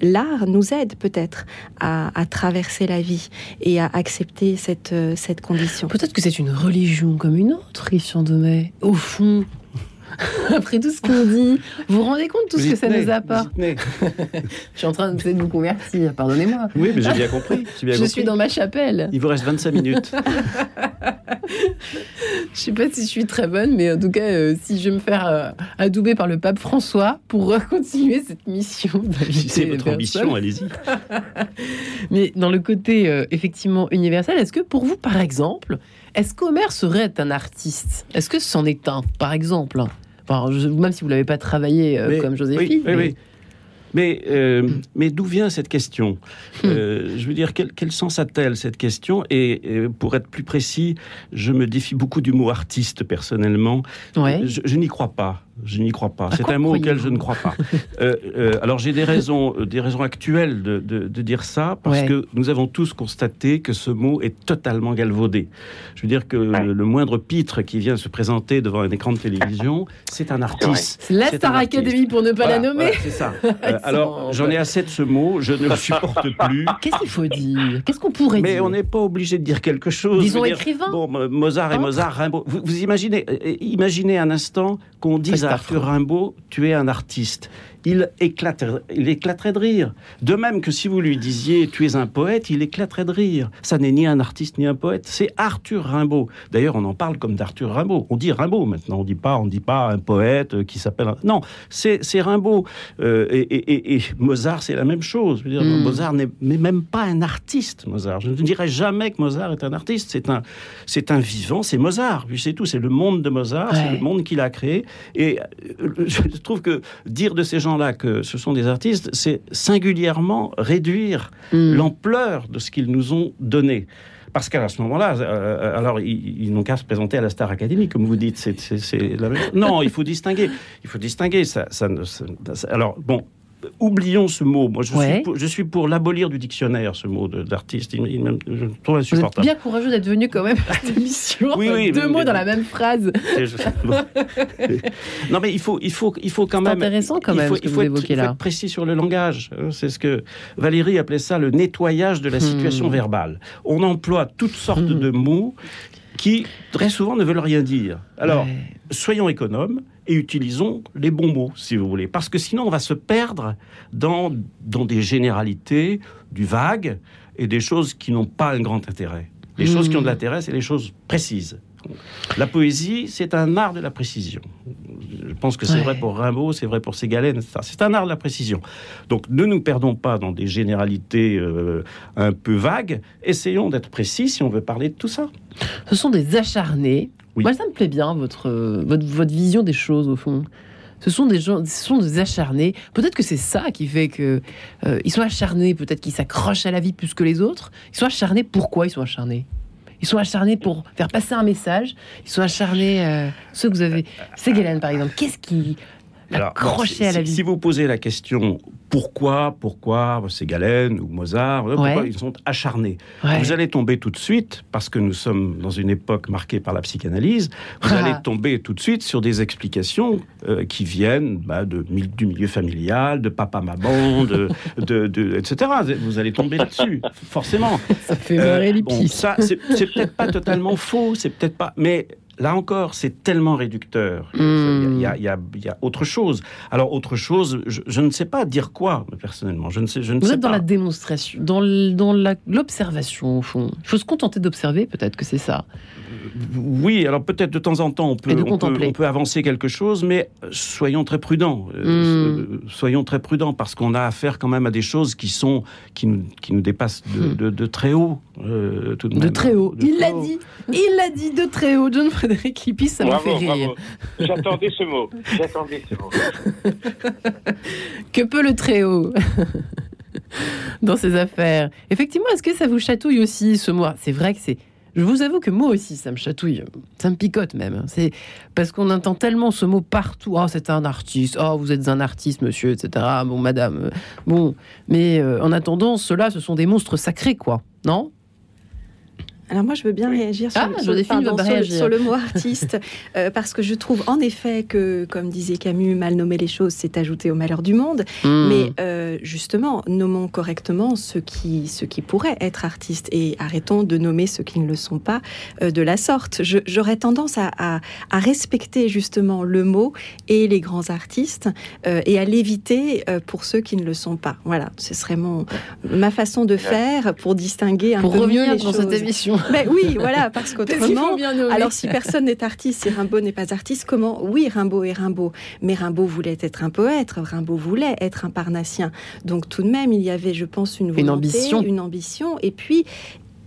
l'art nous aide peut-être à, traverser la vie et à accepter cette, cette condition. Peut-être que c'est une religion comme une autre, Christian Demet. Au fond, Après tout ce qu'on dit, vous vous rendez compte de tout ce que ça nous apporte Je suis en train de vous convertir, pardonnez-moi. Oui, mais j'ai bien compris. je suis dans ma chapelle. Il vous reste 25 minutes. je sais pas si je suis très bonne, mais en tout cas, euh, si je vais me faire euh, adouber par le pape François pour continuer cette mission. c'est votre ambition, allez-y. mais dans le côté euh, effectivement universel, est-ce que pour vous, par exemple, est-ce qu'Homer serait un artiste? Est-ce que c'en est un, par exemple? Même si vous ne l'avez pas travaillé euh, comme Joséphine. Oui, mais... Mais, euh, mais d'où vient cette question? Hmm. euh, Je veux dire, quel, sens a-t-elle cette question? Et, pour être plus précis, je me défie beaucoup du mot artiste personnellement. je n'y crois pas. Je n'y crois pas. C'est un mot auquel je ne crois pas. Euh, euh, alors j'ai des raisons, euh, des raisons actuelles de, dire ça parce que nous avons tous constaté que ce mot est totalement galvaudé. Je veux dire que le, moindre pitre qui vient se présenter devant un écran de télévision, c'est un artiste. La Star Academy pour ne pas la nommer. c'est ça. alors j'en ai assez de ce mot. Je ne le supporte plus. Qu'est-ce qu'il faut dire? Qu'est-ce qu'on pourrait dire? Mais on n'est pas obligé de dire quelque chose. Disons écrivain. Bon, Mozart et Mozart, Rimbaud. Vous, vous imaginez, imaginez un instant qu'on dise Arthur Rimbaud, tu es un artiste il éclaterait, il éclaterait de rire. De même que si vous lui disiez tu es un poète, il éclaterait de rire. Ça n'est ni un artiste ni un poète, c'est Arthur Rimbaud. D'ailleurs, on en parle comme d'Arthur Rimbaud. On dit Rimbaud maintenant, on dit pas, on dit pas un poète qui s'appelle. Non, c'est Rimbaud. Euh, et, Mozart, c'est la même chose. dire, hmm. Mozart n'est même pas un artiste. Mozart, je ne dirais jamais que Mozart est un artiste. C'est un, c'est un vivant. C'est Mozart. Puis c'est tout. C'est le monde de Mozart. C'est le monde qu'il a créé. Et euh, je trouve que dire de ces gens là que ce sont des artistes, c'est singulièrement réduire hmm. l'ampleur de ce qu'ils nous ont donné. Parce qu'à ce moment-là, euh, alors ils, n'ont qu'à se présenter à la Star Academy, comme vous dites. C'est, Non, il faut distinguer. Il faut distinguer. ça, alors bon, oublions ce mot. Moi, je, suis, pour, je suis pour l'abolir du dictionnaire, ce mot d'artiste. Il, je le trouve insupportable. Vous êtes bien courageux d'être venu quand même à cette émission. oui, oui, Deux mots dans la même phrase. non, mais il faut, il faut, il faut quand même. Intéressant quand même. Il faut, ce que vous être, évoquez là. faut être précis sur le langage. Hein. C'est ce que Valérie appelait ça le nettoyage de la situation hmm. verbale. On emploie toutes sortes hmm. de mots qui très souvent ne veulent rien dire. Alors, soyons économes et utilisons les bons mots, si vous voulez. Parce que sinon, on va se perdre dans, dans des généralités, du vague, et des choses qui n'ont pas un grand intérêt. Les choses qui ont de hmm. l'intérêt, c'est les choses précises. La poésie, c'est un art de la précision. Je pense que c'est vrai pour Rimbaud, c'est vrai pour Ségalène, c'est un art de la précision. Donc ne nous perdons pas dans des généralités euh, un peu vagues, essayons d'être précis si on veut parler de tout ça. Ce sont des acharnés moi, ça me plaît bien, votre, votre, vision des choses, au fond. Ce sont des gens, ce sont des acharnés. Peut-être que c'est ça qui fait que euh, ils sont acharnés. Peut-être qu'ils s'accrochent à la vie plus que les autres. Ils sont acharnés. Pourquoi ils sont acharnés? Ils sont acharnés pour faire passer un message. Ils sont acharnés. Euh, ceux que vous avez, Ségolène par exemple. Qu'est-ce qui accroché à la vie Si vous posez la question pourquoi, pourquoi c'est Galen ou Mozart, pourquoi ils sont acharnés. Vous allez tomber tout de suite, parce que nous sommes dans une époque marquée par la psychanalyse, vous allez ah. tomber tout de suite sur des explications euh, qui viennent bah, de, du milieu familial, de papa, maman, de, de, etc. Vous allez tomber là-dessus, forcément. Ça fait marrer les euh, Ça, c'est peut-être pas totalement faux, c'est peut-être pas... Mais Là encore, c'est tellement réducteur. Il, y a, autre chose. Alors, autre chose, je, ne sais pas dire quoi, personnellement. Je ne sais, je ne Vous êtes dans la démonstration, dans l'observation, au fond. Il faut se contenter d'observer, peut-être que c'est ça. Oui, alors peut-être de temps en temps on peut, on peut, avancer quelque chose, mais soyons très prudents. Hmm. soyons très prudents parce qu'on a affaire quand même à des choses qui sont qui nous, qui nous dépassent de, hmm. très haut. tout de, très haut. il l'a dit. Il l'a dit de très haut. John Frédéric Lipis, ça m'a fait rire. J'attendais ce mot. J'attendais ce mot. que peut le très haut dans ces affaires? Effectivement, est-ce que ça vous chatouille aussi ce mois C'est vrai que c'est. Je vous avoue que moi aussi, ça me chatouille, ça me picote même. C'est parce qu'on entend tellement ce mot partout. Oh, c'est un artiste. Oh, vous êtes un artiste, monsieur, etc. Bon, madame. Bon, mais euh, en attendant, ceux-là, ce sont des monstres sacrés, quoi. Non? Alors moi, je veux bien réagir sur, ah, le, mot artiste, euh, parce que je trouve en effet que, comme disait Camus, mal nommer les choses, c'est ajouter au malheur du monde. Hmm. Mais euh, justement, nommons correctement ceux qui, ceux qui pourraient être artistes et arrêtons de nommer ceux qui ne le sont pas euh, de la sorte. J'aurais tendance à, à, respecter justement le mot et les grands artistes et à l'éviter pour ceux qui ne le sont pas. Voilà, ce serait mon, ma façon de faire pour distinguer un pour peu mieux les dans cette émission. Mais oui, voilà, parce qu'autrement, alors si personne n'est artiste, si Rimbaud n'est pas artiste, comment Oui, Rimbaud est Rimbaud, mais Rimbaud voulait être un poète, Rimbaud voulait être un parnassien. Donc tout de même, il y avait, je pense, une volonté, une ambition, une ambition, et puis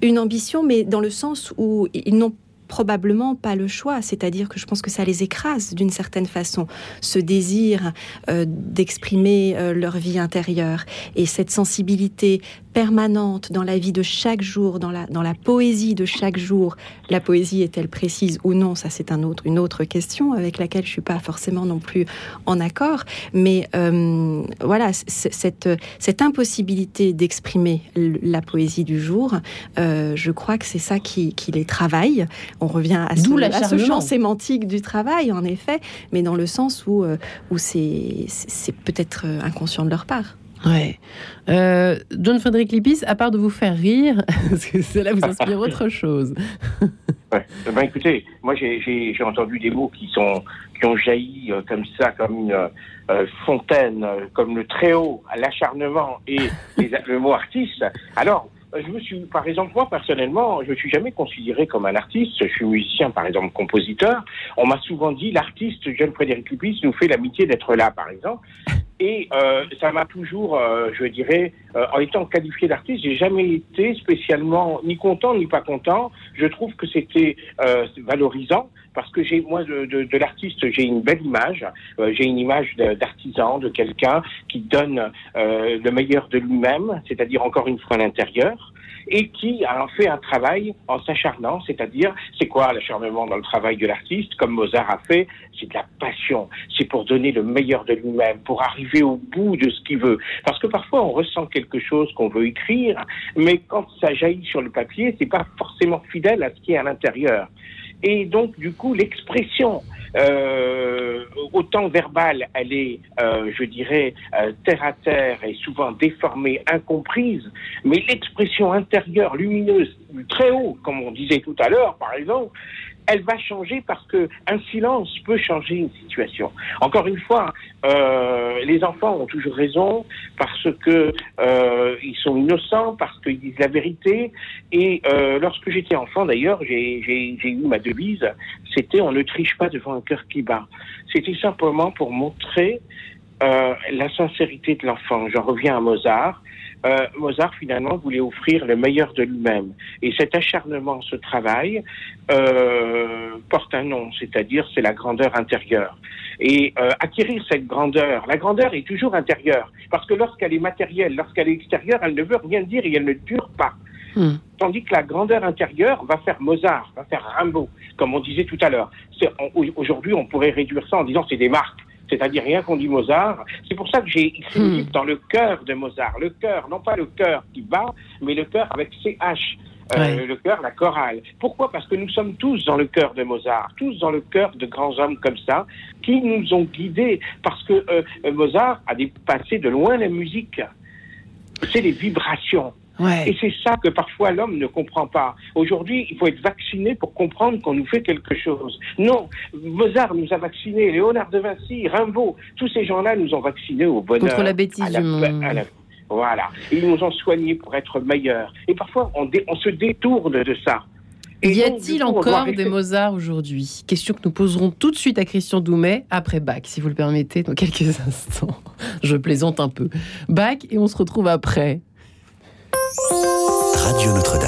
une ambition, mais dans le sens où ils n'ont probablement pas le choix, c'est-à-dire que je pense que ça les écrase d'une certaine façon, ce désir euh, d'exprimer euh, leur vie intérieure. Et cette sensibilité permanente dans la vie de chaque jour, dans la, dans la poésie de chaque jour. La poésie est-elle précise ou non? Ça, c'est un autre, une autre question avec laquelle je suis pas forcément non plus en accord. Mais euh, voilà, cette, cette impossibilité d'exprimer la poésie du jour, euh, je crois que c'est ça qui, qui, les travaille. On revient à ce, à ce champ sémantique du travail, en effet, mais dans le sens où, euh, où c'est peut-être inconscient de leur part. Ouais. Euh, John Frédéric Lipis, à part de vous faire rire, parce que cela vous inspire autre chose. ouais. Eh ben, écoutez, moi j'ai entendu des mots qui sont qui ont jailli euh, comme ça, comme une euh, fontaine, comme le très haut, l'acharnement et le mot artiste. Alors, je me suis, par exemple, moi personnellement, je me suis jamais considéré comme un artiste. Je suis musicien, par exemple, compositeur. On m'a souvent dit l'artiste John Frédéric Lipis nous fait l'amitié d'être là, par exemple. Et euh, ça m'a toujours, euh, je dirais, euh, en étant qualifié d'artiste, j'ai jamais été spécialement ni content ni pas content. Je trouve que c'était euh, valorisant parce que j'ai moi de, de, de l'artiste j'ai une belle image, euh, j'ai une image d'artisan, de, quelqu'un qui donne le meilleur de lui-même, c'est-à-dire encore une fois l'intérieur et qui a fait un travail en s'acharnant, c'est-à-dire, c'est quoi l'acharnement dans le travail de l'artiste, comme Mozart a fait C'est de la passion, c'est pour donner le meilleur de lui-même, pour arriver au bout de ce qu'il veut. Parce que parfois, on ressent quelque chose qu'on veut écrire, mais quand ça jaillit sur le papier, c'est pas forcément fidèle à ce qui est à l'intérieur. Et donc, du coup, l'expression euh, autant verbale, elle est, euh, je dirais, euh, terre à terre et souvent déformée, incomprise, mais l'expression intérieure, lumineuse, très haut, comme on disait tout à l'heure, par exemple, elle va changer parce que un silence peut changer une situation. Encore une fois, euh, les enfants ont toujours raison parce que euh, ils sont innocents, parce qu'ils disent la vérité. Et euh, lorsque j'étais enfant, d'ailleurs, j'ai eu ma devise, c'était on ne triche pas devant un cœur qui bat. C'était simplement pour montrer la sincérité de l'enfant. J'en reviens à Mozart. Euh, Mozart finalement voulait offrir le meilleur de lui-même. Et cet acharnement, ce travail, euh, porte un nom, c'est-à-dire c'est la grandeur intérieure. Et euh, acquérir cette grandeur, la grandeur est toujours intérieure, parce que lorsqu'elle est matérielle, lorsqu'elle est extérieure, elle ne veut rien dire et elle ne dure pas. Hmm. Tandis que la grandeur intérieure va faire Mozart, va faire Rimbaud, comme on disait tout à l'heure. Aujourd'hui, on pourrait réduire ça en disant c'est des marques c'est-à-dire rien qu'on dit Mozart. C'est pour ça que j'ai écrit hmm. dans le cœur de Mozart. Le cœur, non pas le cœur qui bat, mais le cœur avec CH. Euh, Le cœur, la chorale. Pourquoi? Parce que nous sommes tous dans le cœur de Mozart, tous dans le cœur de grands hommes comme ça, qui nous ont guidés. Parce que euh, Mozart a dépassé de loin la musique. C'est les vibrations. Et c'est ça que parfois l'homme ne comprend pas. Aujourd'hui, il faut être vacciné pour comprendre qu'on nous fait quelque chose. Non, Mozart nous a vaccinés, Léonard de Vinci, Rimbaud, tous ces gens-là nous ont vaccinés au bonheur. Contre la bêtise du monde. voilà. Ils nous ont soignés pour être meilleurs. Et parfois, on, on se détourne de ça. y a-t-il encore des Mozart aujourd'hui? Question que nous poserons tout de suite à Christian Doumet après Bach, si vous le permettez, dans quelques instants. Je plaisante un peu. Bach et on se retrouve après. Radio Notre-Dame.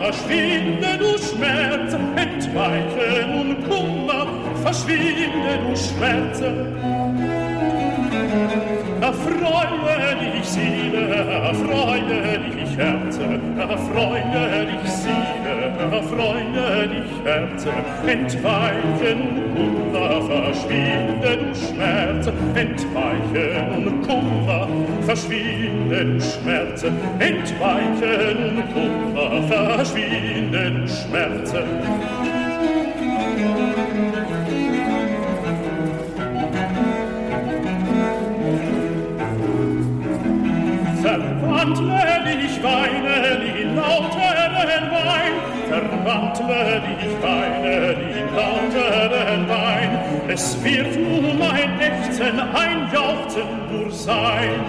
Verschwinde du Schmerz, entweiche nun Kummer, verschwinde du Schmerz. Erfreue dich Seele erfreue dich Herze, erfreue dich Seele, erfreue dich Herze, entweichen Kummer, verschwinden Schmerz, entweichen Kummer, verschwinden Schmerz, entweichen Kummer, verschwinden Schmerz. Verwandle dich, weine, in lauteren Wein, verwandle dich, weine, in lauteren Wein, es wird nun ein Ächzen, ein Jauchzen nur sein.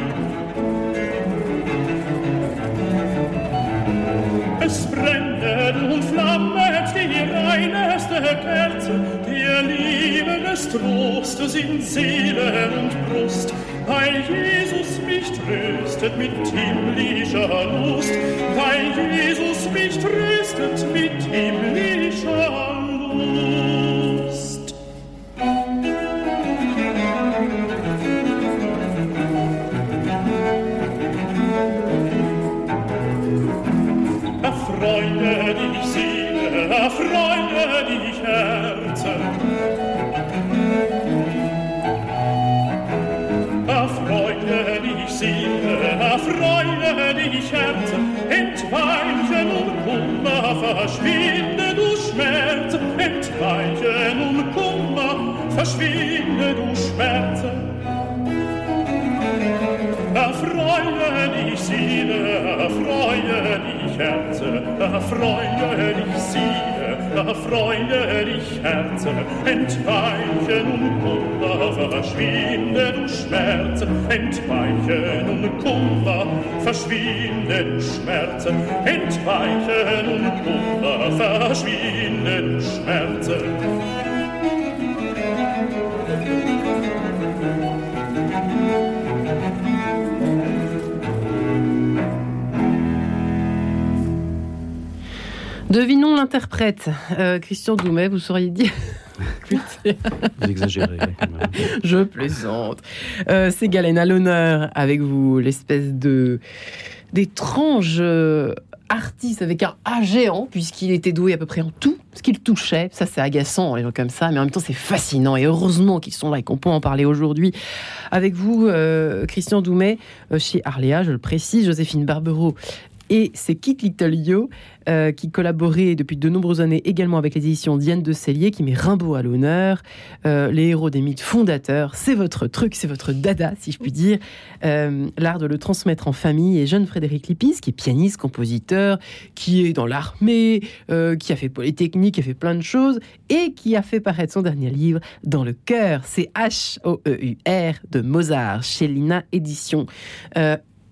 Es brennet und flammet die reineste Kerze, der Liebe des Trostes in Seele und Brust, weil Jesus mich tröstet mit himmlischer Lust, weil Jesus mich tröstet mit himmlischer Lust. Verschwinde du Schmerz. Erfreue dich Seele, erfreue dich Herz, erfreue dich Seele, erfreue dich Herz, entweiche nun Kummer, verschwinde du Schmerz, entweiche nun Kummer, verschwinde du Schmerz, entweiche nun Kummer, verschwinde du Schmerz. Devinons l'interprète. Euh, Christian Doumet, vous sauriez dire. Vous exagérez. Je plaisante. Euh, c'est Galen à l'honneur avec vous, l'espèce de d'étrange euh, artiste avec un A géant, puisqu'il était doué à peu près en tout ce qu'il touchait. Ça, c'est agaçant, les gens comme ça, mais en même temps, c'est fascinant. Et heureusement qu'ils sont là et qu'on peut en parler aujourd'hui avec vous, euh, Christian Doumet, chez Arléa, je le précise, Joséphine Barbero et c'est Kit Little Yo euh, qui collaborait depuis de nombreuses années également avec les éditions Diane de Cellier qui met Rimbaud à l'honneur, euh, les héros des mythes fondateurs. C'est votre truc, c'est votre dada, si je puis dire. Euh, L'art de le transmettre en famille. Et jeune Frédéric Lipis, qui est pianiste, compositeur, qui est dans l'armée, qui a fait Polytechnique, qui a fait plein de choses et qui a fait paraître son dernier livre dans le cœur. C'est H-O-E-U-R de Mozart chez Lina Édition.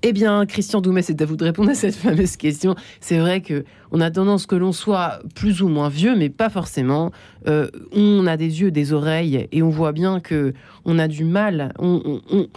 Eh bien, Christian Doumet, c'est à vous de répondre à cette fameuse question. C'est vrai que on a tendance que l'on soit plus ou moins vieux, mais pas forcément. Euh, on a des yeux, des oreilles, et on voit bien que on a du mal. On, on, on,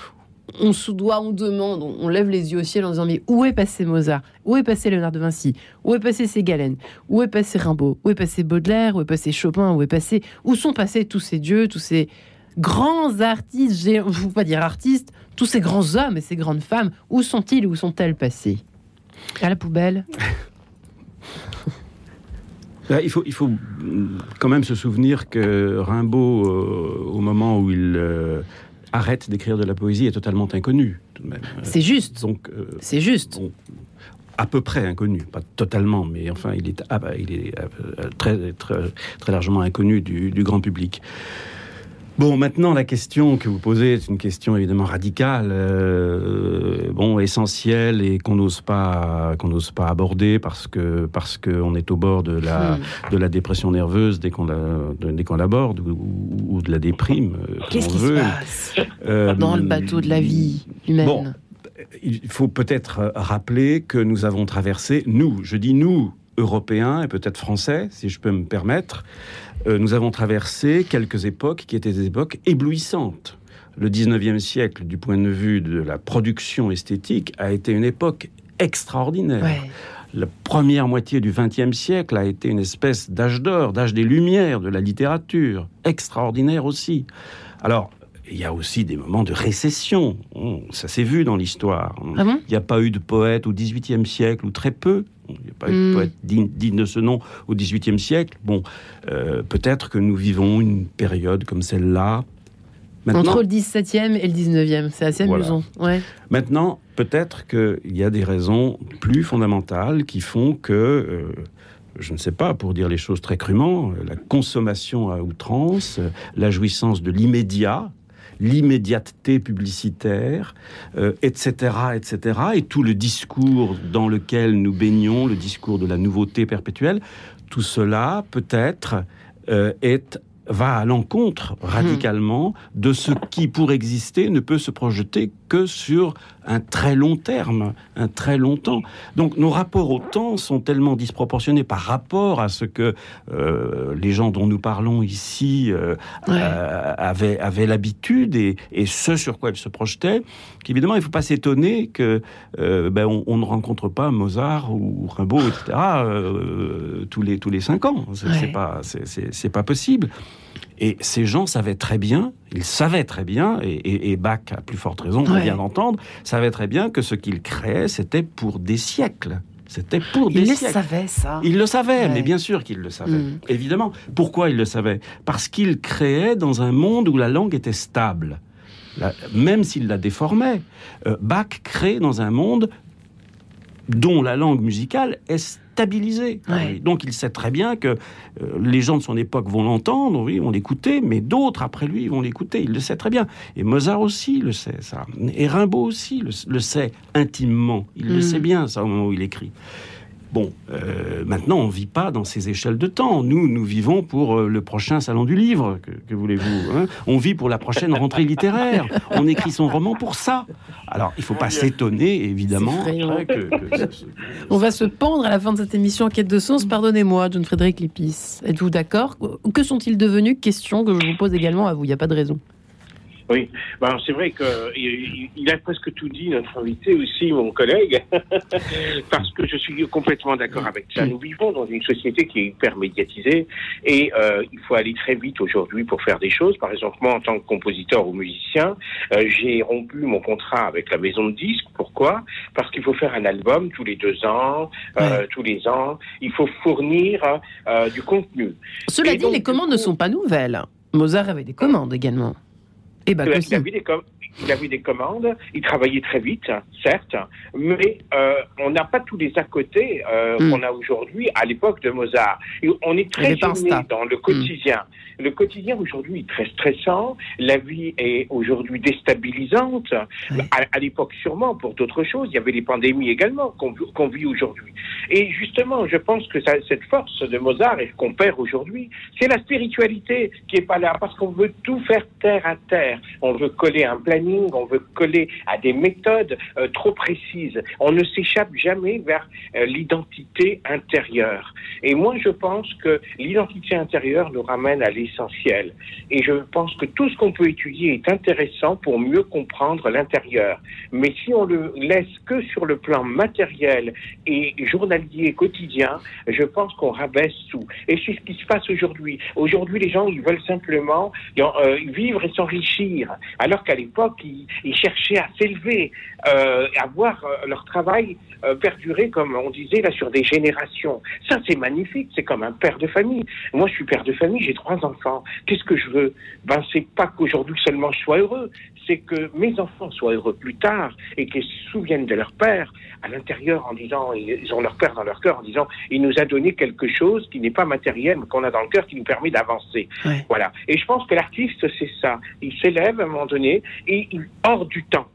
on demande, on, lève les yeux au ciel en disant mais où est passé Mozart? Où est passé Léonard de Vinci? Où est passé Ségalen Où est passé Rimbaud? Où est passé Baudelaire? Où est passé Chopin? Où est passé Où sont passés tous ces dieux, tous ces grands artistes, je ne veux pas dire artistes, tous ces grands hommes et ces grandes femmes, où sont-ils Où sont-elles passées? À la poubelle Là, il, faut, il faut quand même se souvenir que Rimbaud, euh, au moment où il euh, arrête d'écrire de la poésie, est totalement inconnu. Tout de même. C'est juste. Donc, euh, C'est juste. bon, à peu près inconnu, pas totalement, mais enfin, il est, ah bah, il est euh, très, très, très largement inconnu du, du grand public. Bon, maintenant, la question que vous posez est une question évidemment radicale, euh, bon, essentielle et qu'on n'ose pas, qu'on n'ose pas aborder parce que parce qu'on est au bord de la Hmm. de la dépression nerveuse dès qu'on la dès qu'on l'aborde ou, ou de la déprime. euh, Qu'est-ce qui se passe Euh, dans le bateau de la vie humaine Bon, il faut peut-être rappeler que nous avons traversé, nous, je dis nous, Européens et peut-être Français, si je peux me permettre, euh, nous avons traversé quelques époques qui étaient des époques éblouissantes. Le 19e siècle, du point de vue de la production esthétique, a été une époque extraordinaire. Ouais. La première moitié du XXe siècle a été une espèce d'âge d'or, d'âge des Lumières, de la littérature, extraordinaire aussi. Alors, il y a aussi des moments de récession. On- Ça s'est vu dans l'histoire. Ah bon? Il n'y a pas eu de poète au XVIIIe siècle, ou très peu. Il n'y a pas eu de Hmm. poète digne, digne de ce nom au XVIIIe siècle. Bon, euh, peut-être que nous vivons une période comme celle-là. Entre le 17e et le 19e, c'est assez Voilà. amusant. Ouais. Maintenant, peut-être qu'il y a des raisons plus fondamentales qui font que, euh, je ne sais pas, pour dire les choses très crûment, la consommation à outrance, la jouissance de l'immédiat, l'immédiateté publicitaire, euh, etc., etc., et tout le discours dans lequel nous baignons, le discours de la nouveauté perpétuelle, tout cela peut-être euh, est va à l'encontre radicalement de ce qui, pour exister, ne peut se projeter que sur un très long terme, un très long temps. Donc nos rapports au temps sont tellement disproportionnés par rapport à ce que euh, les gens dont nous parlons ici euh, Ouais. euh, avaient, avaient l'habitude et, et ce sur quoi ils se projetaient, qu'évidemment il ne faut pas s'étonner que ben, on, on ne rencontre pas Mozart ou Rimbaud, etc. tous les tous les cinq ans. C'est Ouais. pas c'est pas possible. Et ces gens savaient très bien, ils savaient très bien, et, et- et Bach, à plus forte raison, on Ouais. vient d'entendre, savait très bien que ce qu'il créait, c'était pour des siècles. C'était pour des Il le siècles. savait, ça. Il le savait, Ouais. mais bien sûr qu'il le savait. Mm. Évidemment. Pourquoi il le savait Parce qu'il créait dans un monde où la langue était stable. La- même s'il la déformait, euh, Bach crée dans un monde dont la langue musicale est Ouais. Donc il sait très bien que euh, les gens de son époque vont l'entendre, oui, vont l'écouter, mais d'autres après lui vont l'écouter. Il le sait très bien. Et Mozart aussi le sait, ça. Et Rimbaud aussi le, le sait intimement. Il le Mm. sait bien, ça, au moment où il écrit. Bon, euh, maintenant, on vit pas dans ces échelles de temps. Nous, nous vivons pour euh, le prochain salon du livre. Que, que voulez-vous hein On vit pour la prochaine rentrée littéraire. On écrit son roman pour ça. Alors, il faut pas s'étonner, évidemment, que, que On va se pendre à la fin de cette émission en quête de sens. Pardonnez-moi, John Frédéric Lépis. Êtes-vous d'accord? Que sont-ils devenus? Question que je vous pose également à vous. Il n'y a pas de raison. Oui, ben, c'est vrai qu'il il a presque tout dit, notre invité aussi, mon collègue, parce que je suis complètement d'accord avec ça. Nous vivons dans une société qui est hyper médiatisée et euh, il faut aller très vite aujourd'hui pour faire des choses. Par exemple, moi, en tant que compositeur ou musicien, euh, j'ai rompu mon contrat avec la maison de disques. Pourquoi? Parce qu'il faut faire un album tous les deux ans, euh, tous les ans. Il faut fournir euh, du contenu. Cela Et dit, donc, les commandes ne sont pas nouvelles. Mozart avait des commandes également. Et Bach Il a- aussi. il avait des com- il avait des commandes, il travaillait très vite, certes, mais euh, on n'a pas tous les à côté euh, Mm. qu'on a aujourd'hui à l'époque de Mozart. Et on est très gêné dans le quotidien. Le quotidien aujourd'hui est très stressant, la vie est aujourd'hui déstabilisante. À, à l'époque sûrement pour d'autres choses, il y avait les pandémies également qu'on vit aujourd'hui. Et justement, je pense que ça- cette force de Mozart et qu'on perd aujourd'hui, c'est la spiritualité qui est pas là, parce qu'on veut tout faire terre à terre. On veut coller un on veut coller à des méthodes euh, trop précises. On ne s'échappe jamais vers euh, l'identité intérieure. Et moi, je pense que l'identité intérieure nous ramène à l'essentiel. Et je pense que tout ce qu'on peut étudier est intéressant pour mieux comprendre l'intérieur. Mais si on le laisse que sur le plan matériel et journalier quotidien, je pense qu'on rabaisse tout. Et c'est ce qui se passe aujourd'hui. Aujourd'hui, les gens, ils veulent simplement euh, vivre et s'enrichir. Alors qu'à l'époque, l'époque, ils, ils cherchaient à s'élever, euh, à voir euh, leur travail euh, perdurer, comme on disait là, sur des générations. Ça, c'est magnifique. C'est comme un père de famille. Moi, je suis père de famille, j'ai trois enfants. Qu'est-ce que je veux? Ben, c'est pas qu'aujourd'hui seulement je sois heureux, c'est que mes enfants soient heureux plus tard et qu'ils se souviennent de leur père à l'intérieur en disant, ils ont leur père dans leur cœur en disant, il nous a donné quelque chose qui n'est pas matériel, mais qu'on a dans le cœur qui nous permet d'avancer. Ouais. Voilà. Et je pense que l'artiste, c'est ça. Il s'élève à un moment donné et il hors du temps.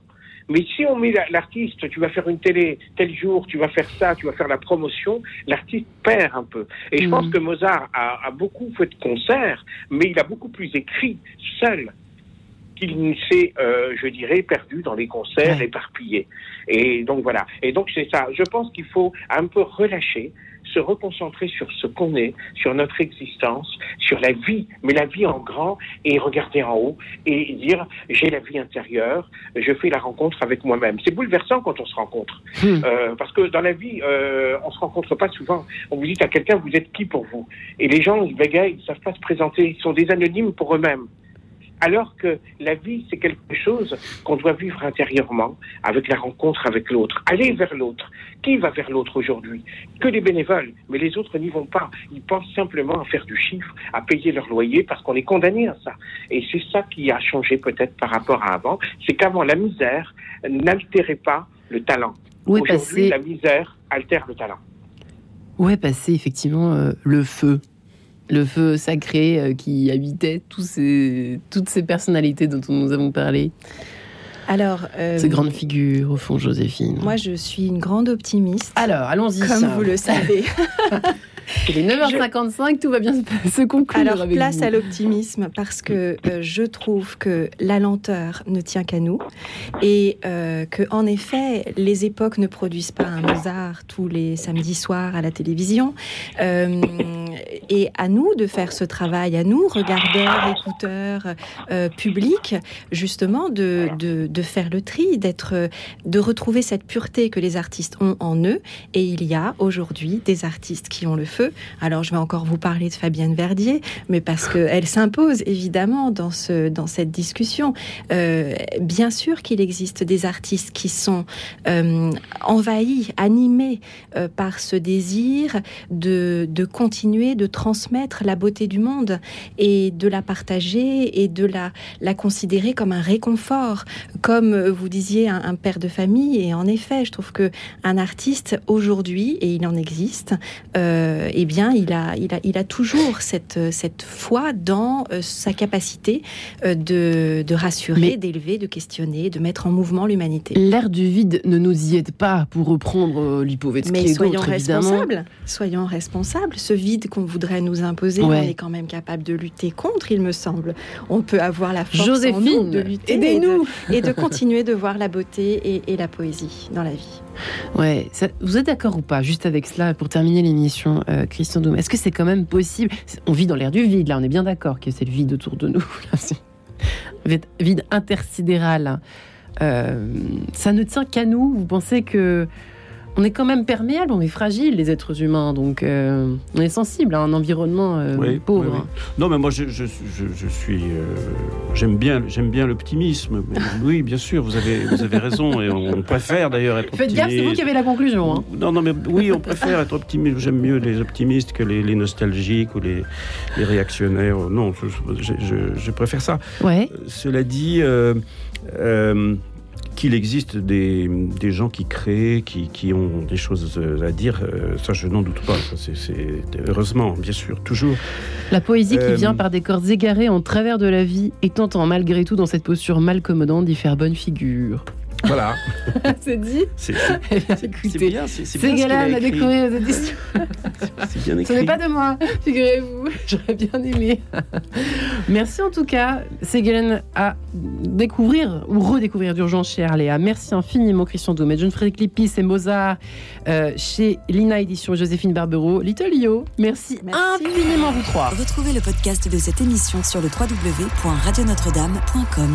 Mais si on met la- l'artiste, tu vas faire une télé tel jour, tu vas faire ça, tu vas faire la promotion, l'artiste perd un peu. Et je pense que Mozart a, a beaucoup fait de concerts, mais il a beaucoup plus écrit seul qu'il s'est, euh, je dirais, perdu dans les concerts Ouais. éparpillés. Et donc voilà. Et donc c'est ça. Je pense qu'il faut un peu relâcher, se reconcentrer sur ce qu'on est, sur notre existence, sur la vie, mais la vie en grand, et regarder en haut et dire j'ai la vie intérieure, je fais la rencontre avec moi-même. C'est bouleversant quand on se rencontre, Hmm. Euh, parce que dans la vie, euh, on se rencontre pas souvent. On vous dit à quelqu'un vous êtes qui pour vous, et les gens ils bégayent, ils savent pas se présenter, ils sont des anonymes pour eux-mêmes. Alors que la vie, c'est quelque chose qu'on doit vivre intérieurement, avec la rencontre avec l'autre. Aller vers l'autre. Qui va vers l'autre aujourd'hui? Que les bénévoles. Mais les autres n'y vont pas. Ils pensent simplement à faire du chiffre, à payer leur loyer, parce qu'on est condamné à ça. Et c'est ça qui a changé peut-être par rapport à avant. C'est qu'avant, la misère n'altérait pas le talent. Où est Aujourd'hui, passé, la misère altère le talent. où est passé effectivement euh, le feu? Le feu sacré euh, qui habitait tous ces, toutes ces personnalités dont nous avons parlé, Alors, euh, ces grandes figures au fond, Joséphine. moi, je suis une grande optimiste. Alors, allons-y. Comme vous le savez. Il est 9h55, tout va bien se, conclure Alors, avec place vous. à l'optimisme parce que euh, je trouve que la lenteur ne tient qu'à nous et euh, que, en effet, les époques ne produisent pas un Mozart tous les samedis soirs à la télévision. Euh, et à nous de faire ce travail, à nous, regardeurs, écouteurs, euh, publics, justement, de, de, de faire le tri, d'être, de retrouver cette pureté que les artistes ont en eux. Et il y a aujourd'hui des artistes qui ont le Alors, je vais encore vous parler de Fabienne Verdier, mais parce qu'elle s'impose évidemment dans, ce, dans cette discussion. Euh, bien sûr qu'il existe des artistes qui sont euh, envahis, animés euh, par ce désir de, de continuer de transmettre la beauté du monde et de la partager et de la, la considérer comme un réconfort, comme vous disiez un, père de famille. Et en effet, je trouve que un artiste aujourd'hui, et il en existe, eh bien, il a, il a, il a toujours cette, cette foi dans euh, sa capacité euh, de, de rassurer, d'élever, de questionner, de mettre en mouvement l'humanité. L'air du vide ne nous y aide pas, pour reprendre euh, Lipovetsky Mais et soyons responsables. Soyons responsables. Ce vide qu'on voudrait nous imposer, Ouais. on est quand même capable de lutter contre, il me semble. On peut avoir la force en Joséphine, nous de lutter et aidez-nous de, et de continuer de voir la beauté et, et la poésie dans la vie. Ouais, vous êtes d'accord ou pas, juste avec cela, pour terminer l'émission, euh, Christian Doum Est-ce que c'est quand même possible? On vit dans l'air du vide, là, on est bien d'accord que c'est le vide autour de nous. vide- intersidéral. Euh, ça ne tient qu'à nous. Vous pensez que on est quand même perméable, on est fragile, les êtres humains, donc euh, on est sensible à un environnement euh, Oui, pauvre. oui, oui. Non, mais moi, je, je, je, je suis. euh, j'aime bien, j'aime bien l'optimisme. Oui, bien sûr, vous avez, vous avez raison, et on préfère d'ailleurs être Faites gaffe, c'est vous qui avez la conclusion. hein. Non, non, mais oui, on préfère être optimiste. J'aime mieux les optimistes que les, les nostalgiques ou les, les réactionnaires. Non, je, préfère ça. Ouais. Cela dit, qu'il existe des, des gens qui créent, qui, qui ont des choses à dire, euh, ça je n'en doute pas. Ça, c'est- c'est- heureusement, bien sûr, toujours. La poésie qui Euh, vient par des cordes égarées en travers de la vie et tentant malgré tout dans cette posture mal commodante d'y faire bonne figure. Voilà. c'est dit C'est Eh bien, c'est écoutez, bien, c'est ce à écrit. découvrir cette édition. C'est bien Ce écrit. n'est pas de moi, figurez-vous. J'aurais bien aimé. Merci en tout cas, Ségalen, à découvrir ou redécouvrir d'urgence chez Arléa. Merci infiniment, Christian Daumet, John Frédéric Lippi, c'est Mozart euh, chez Lina Édition, Joséphine Barbero, Little Lio. Merci, Merci. infiniment, vous trois. Retrouvez le podcast de cette émission sur le www.radionotre-dame.com.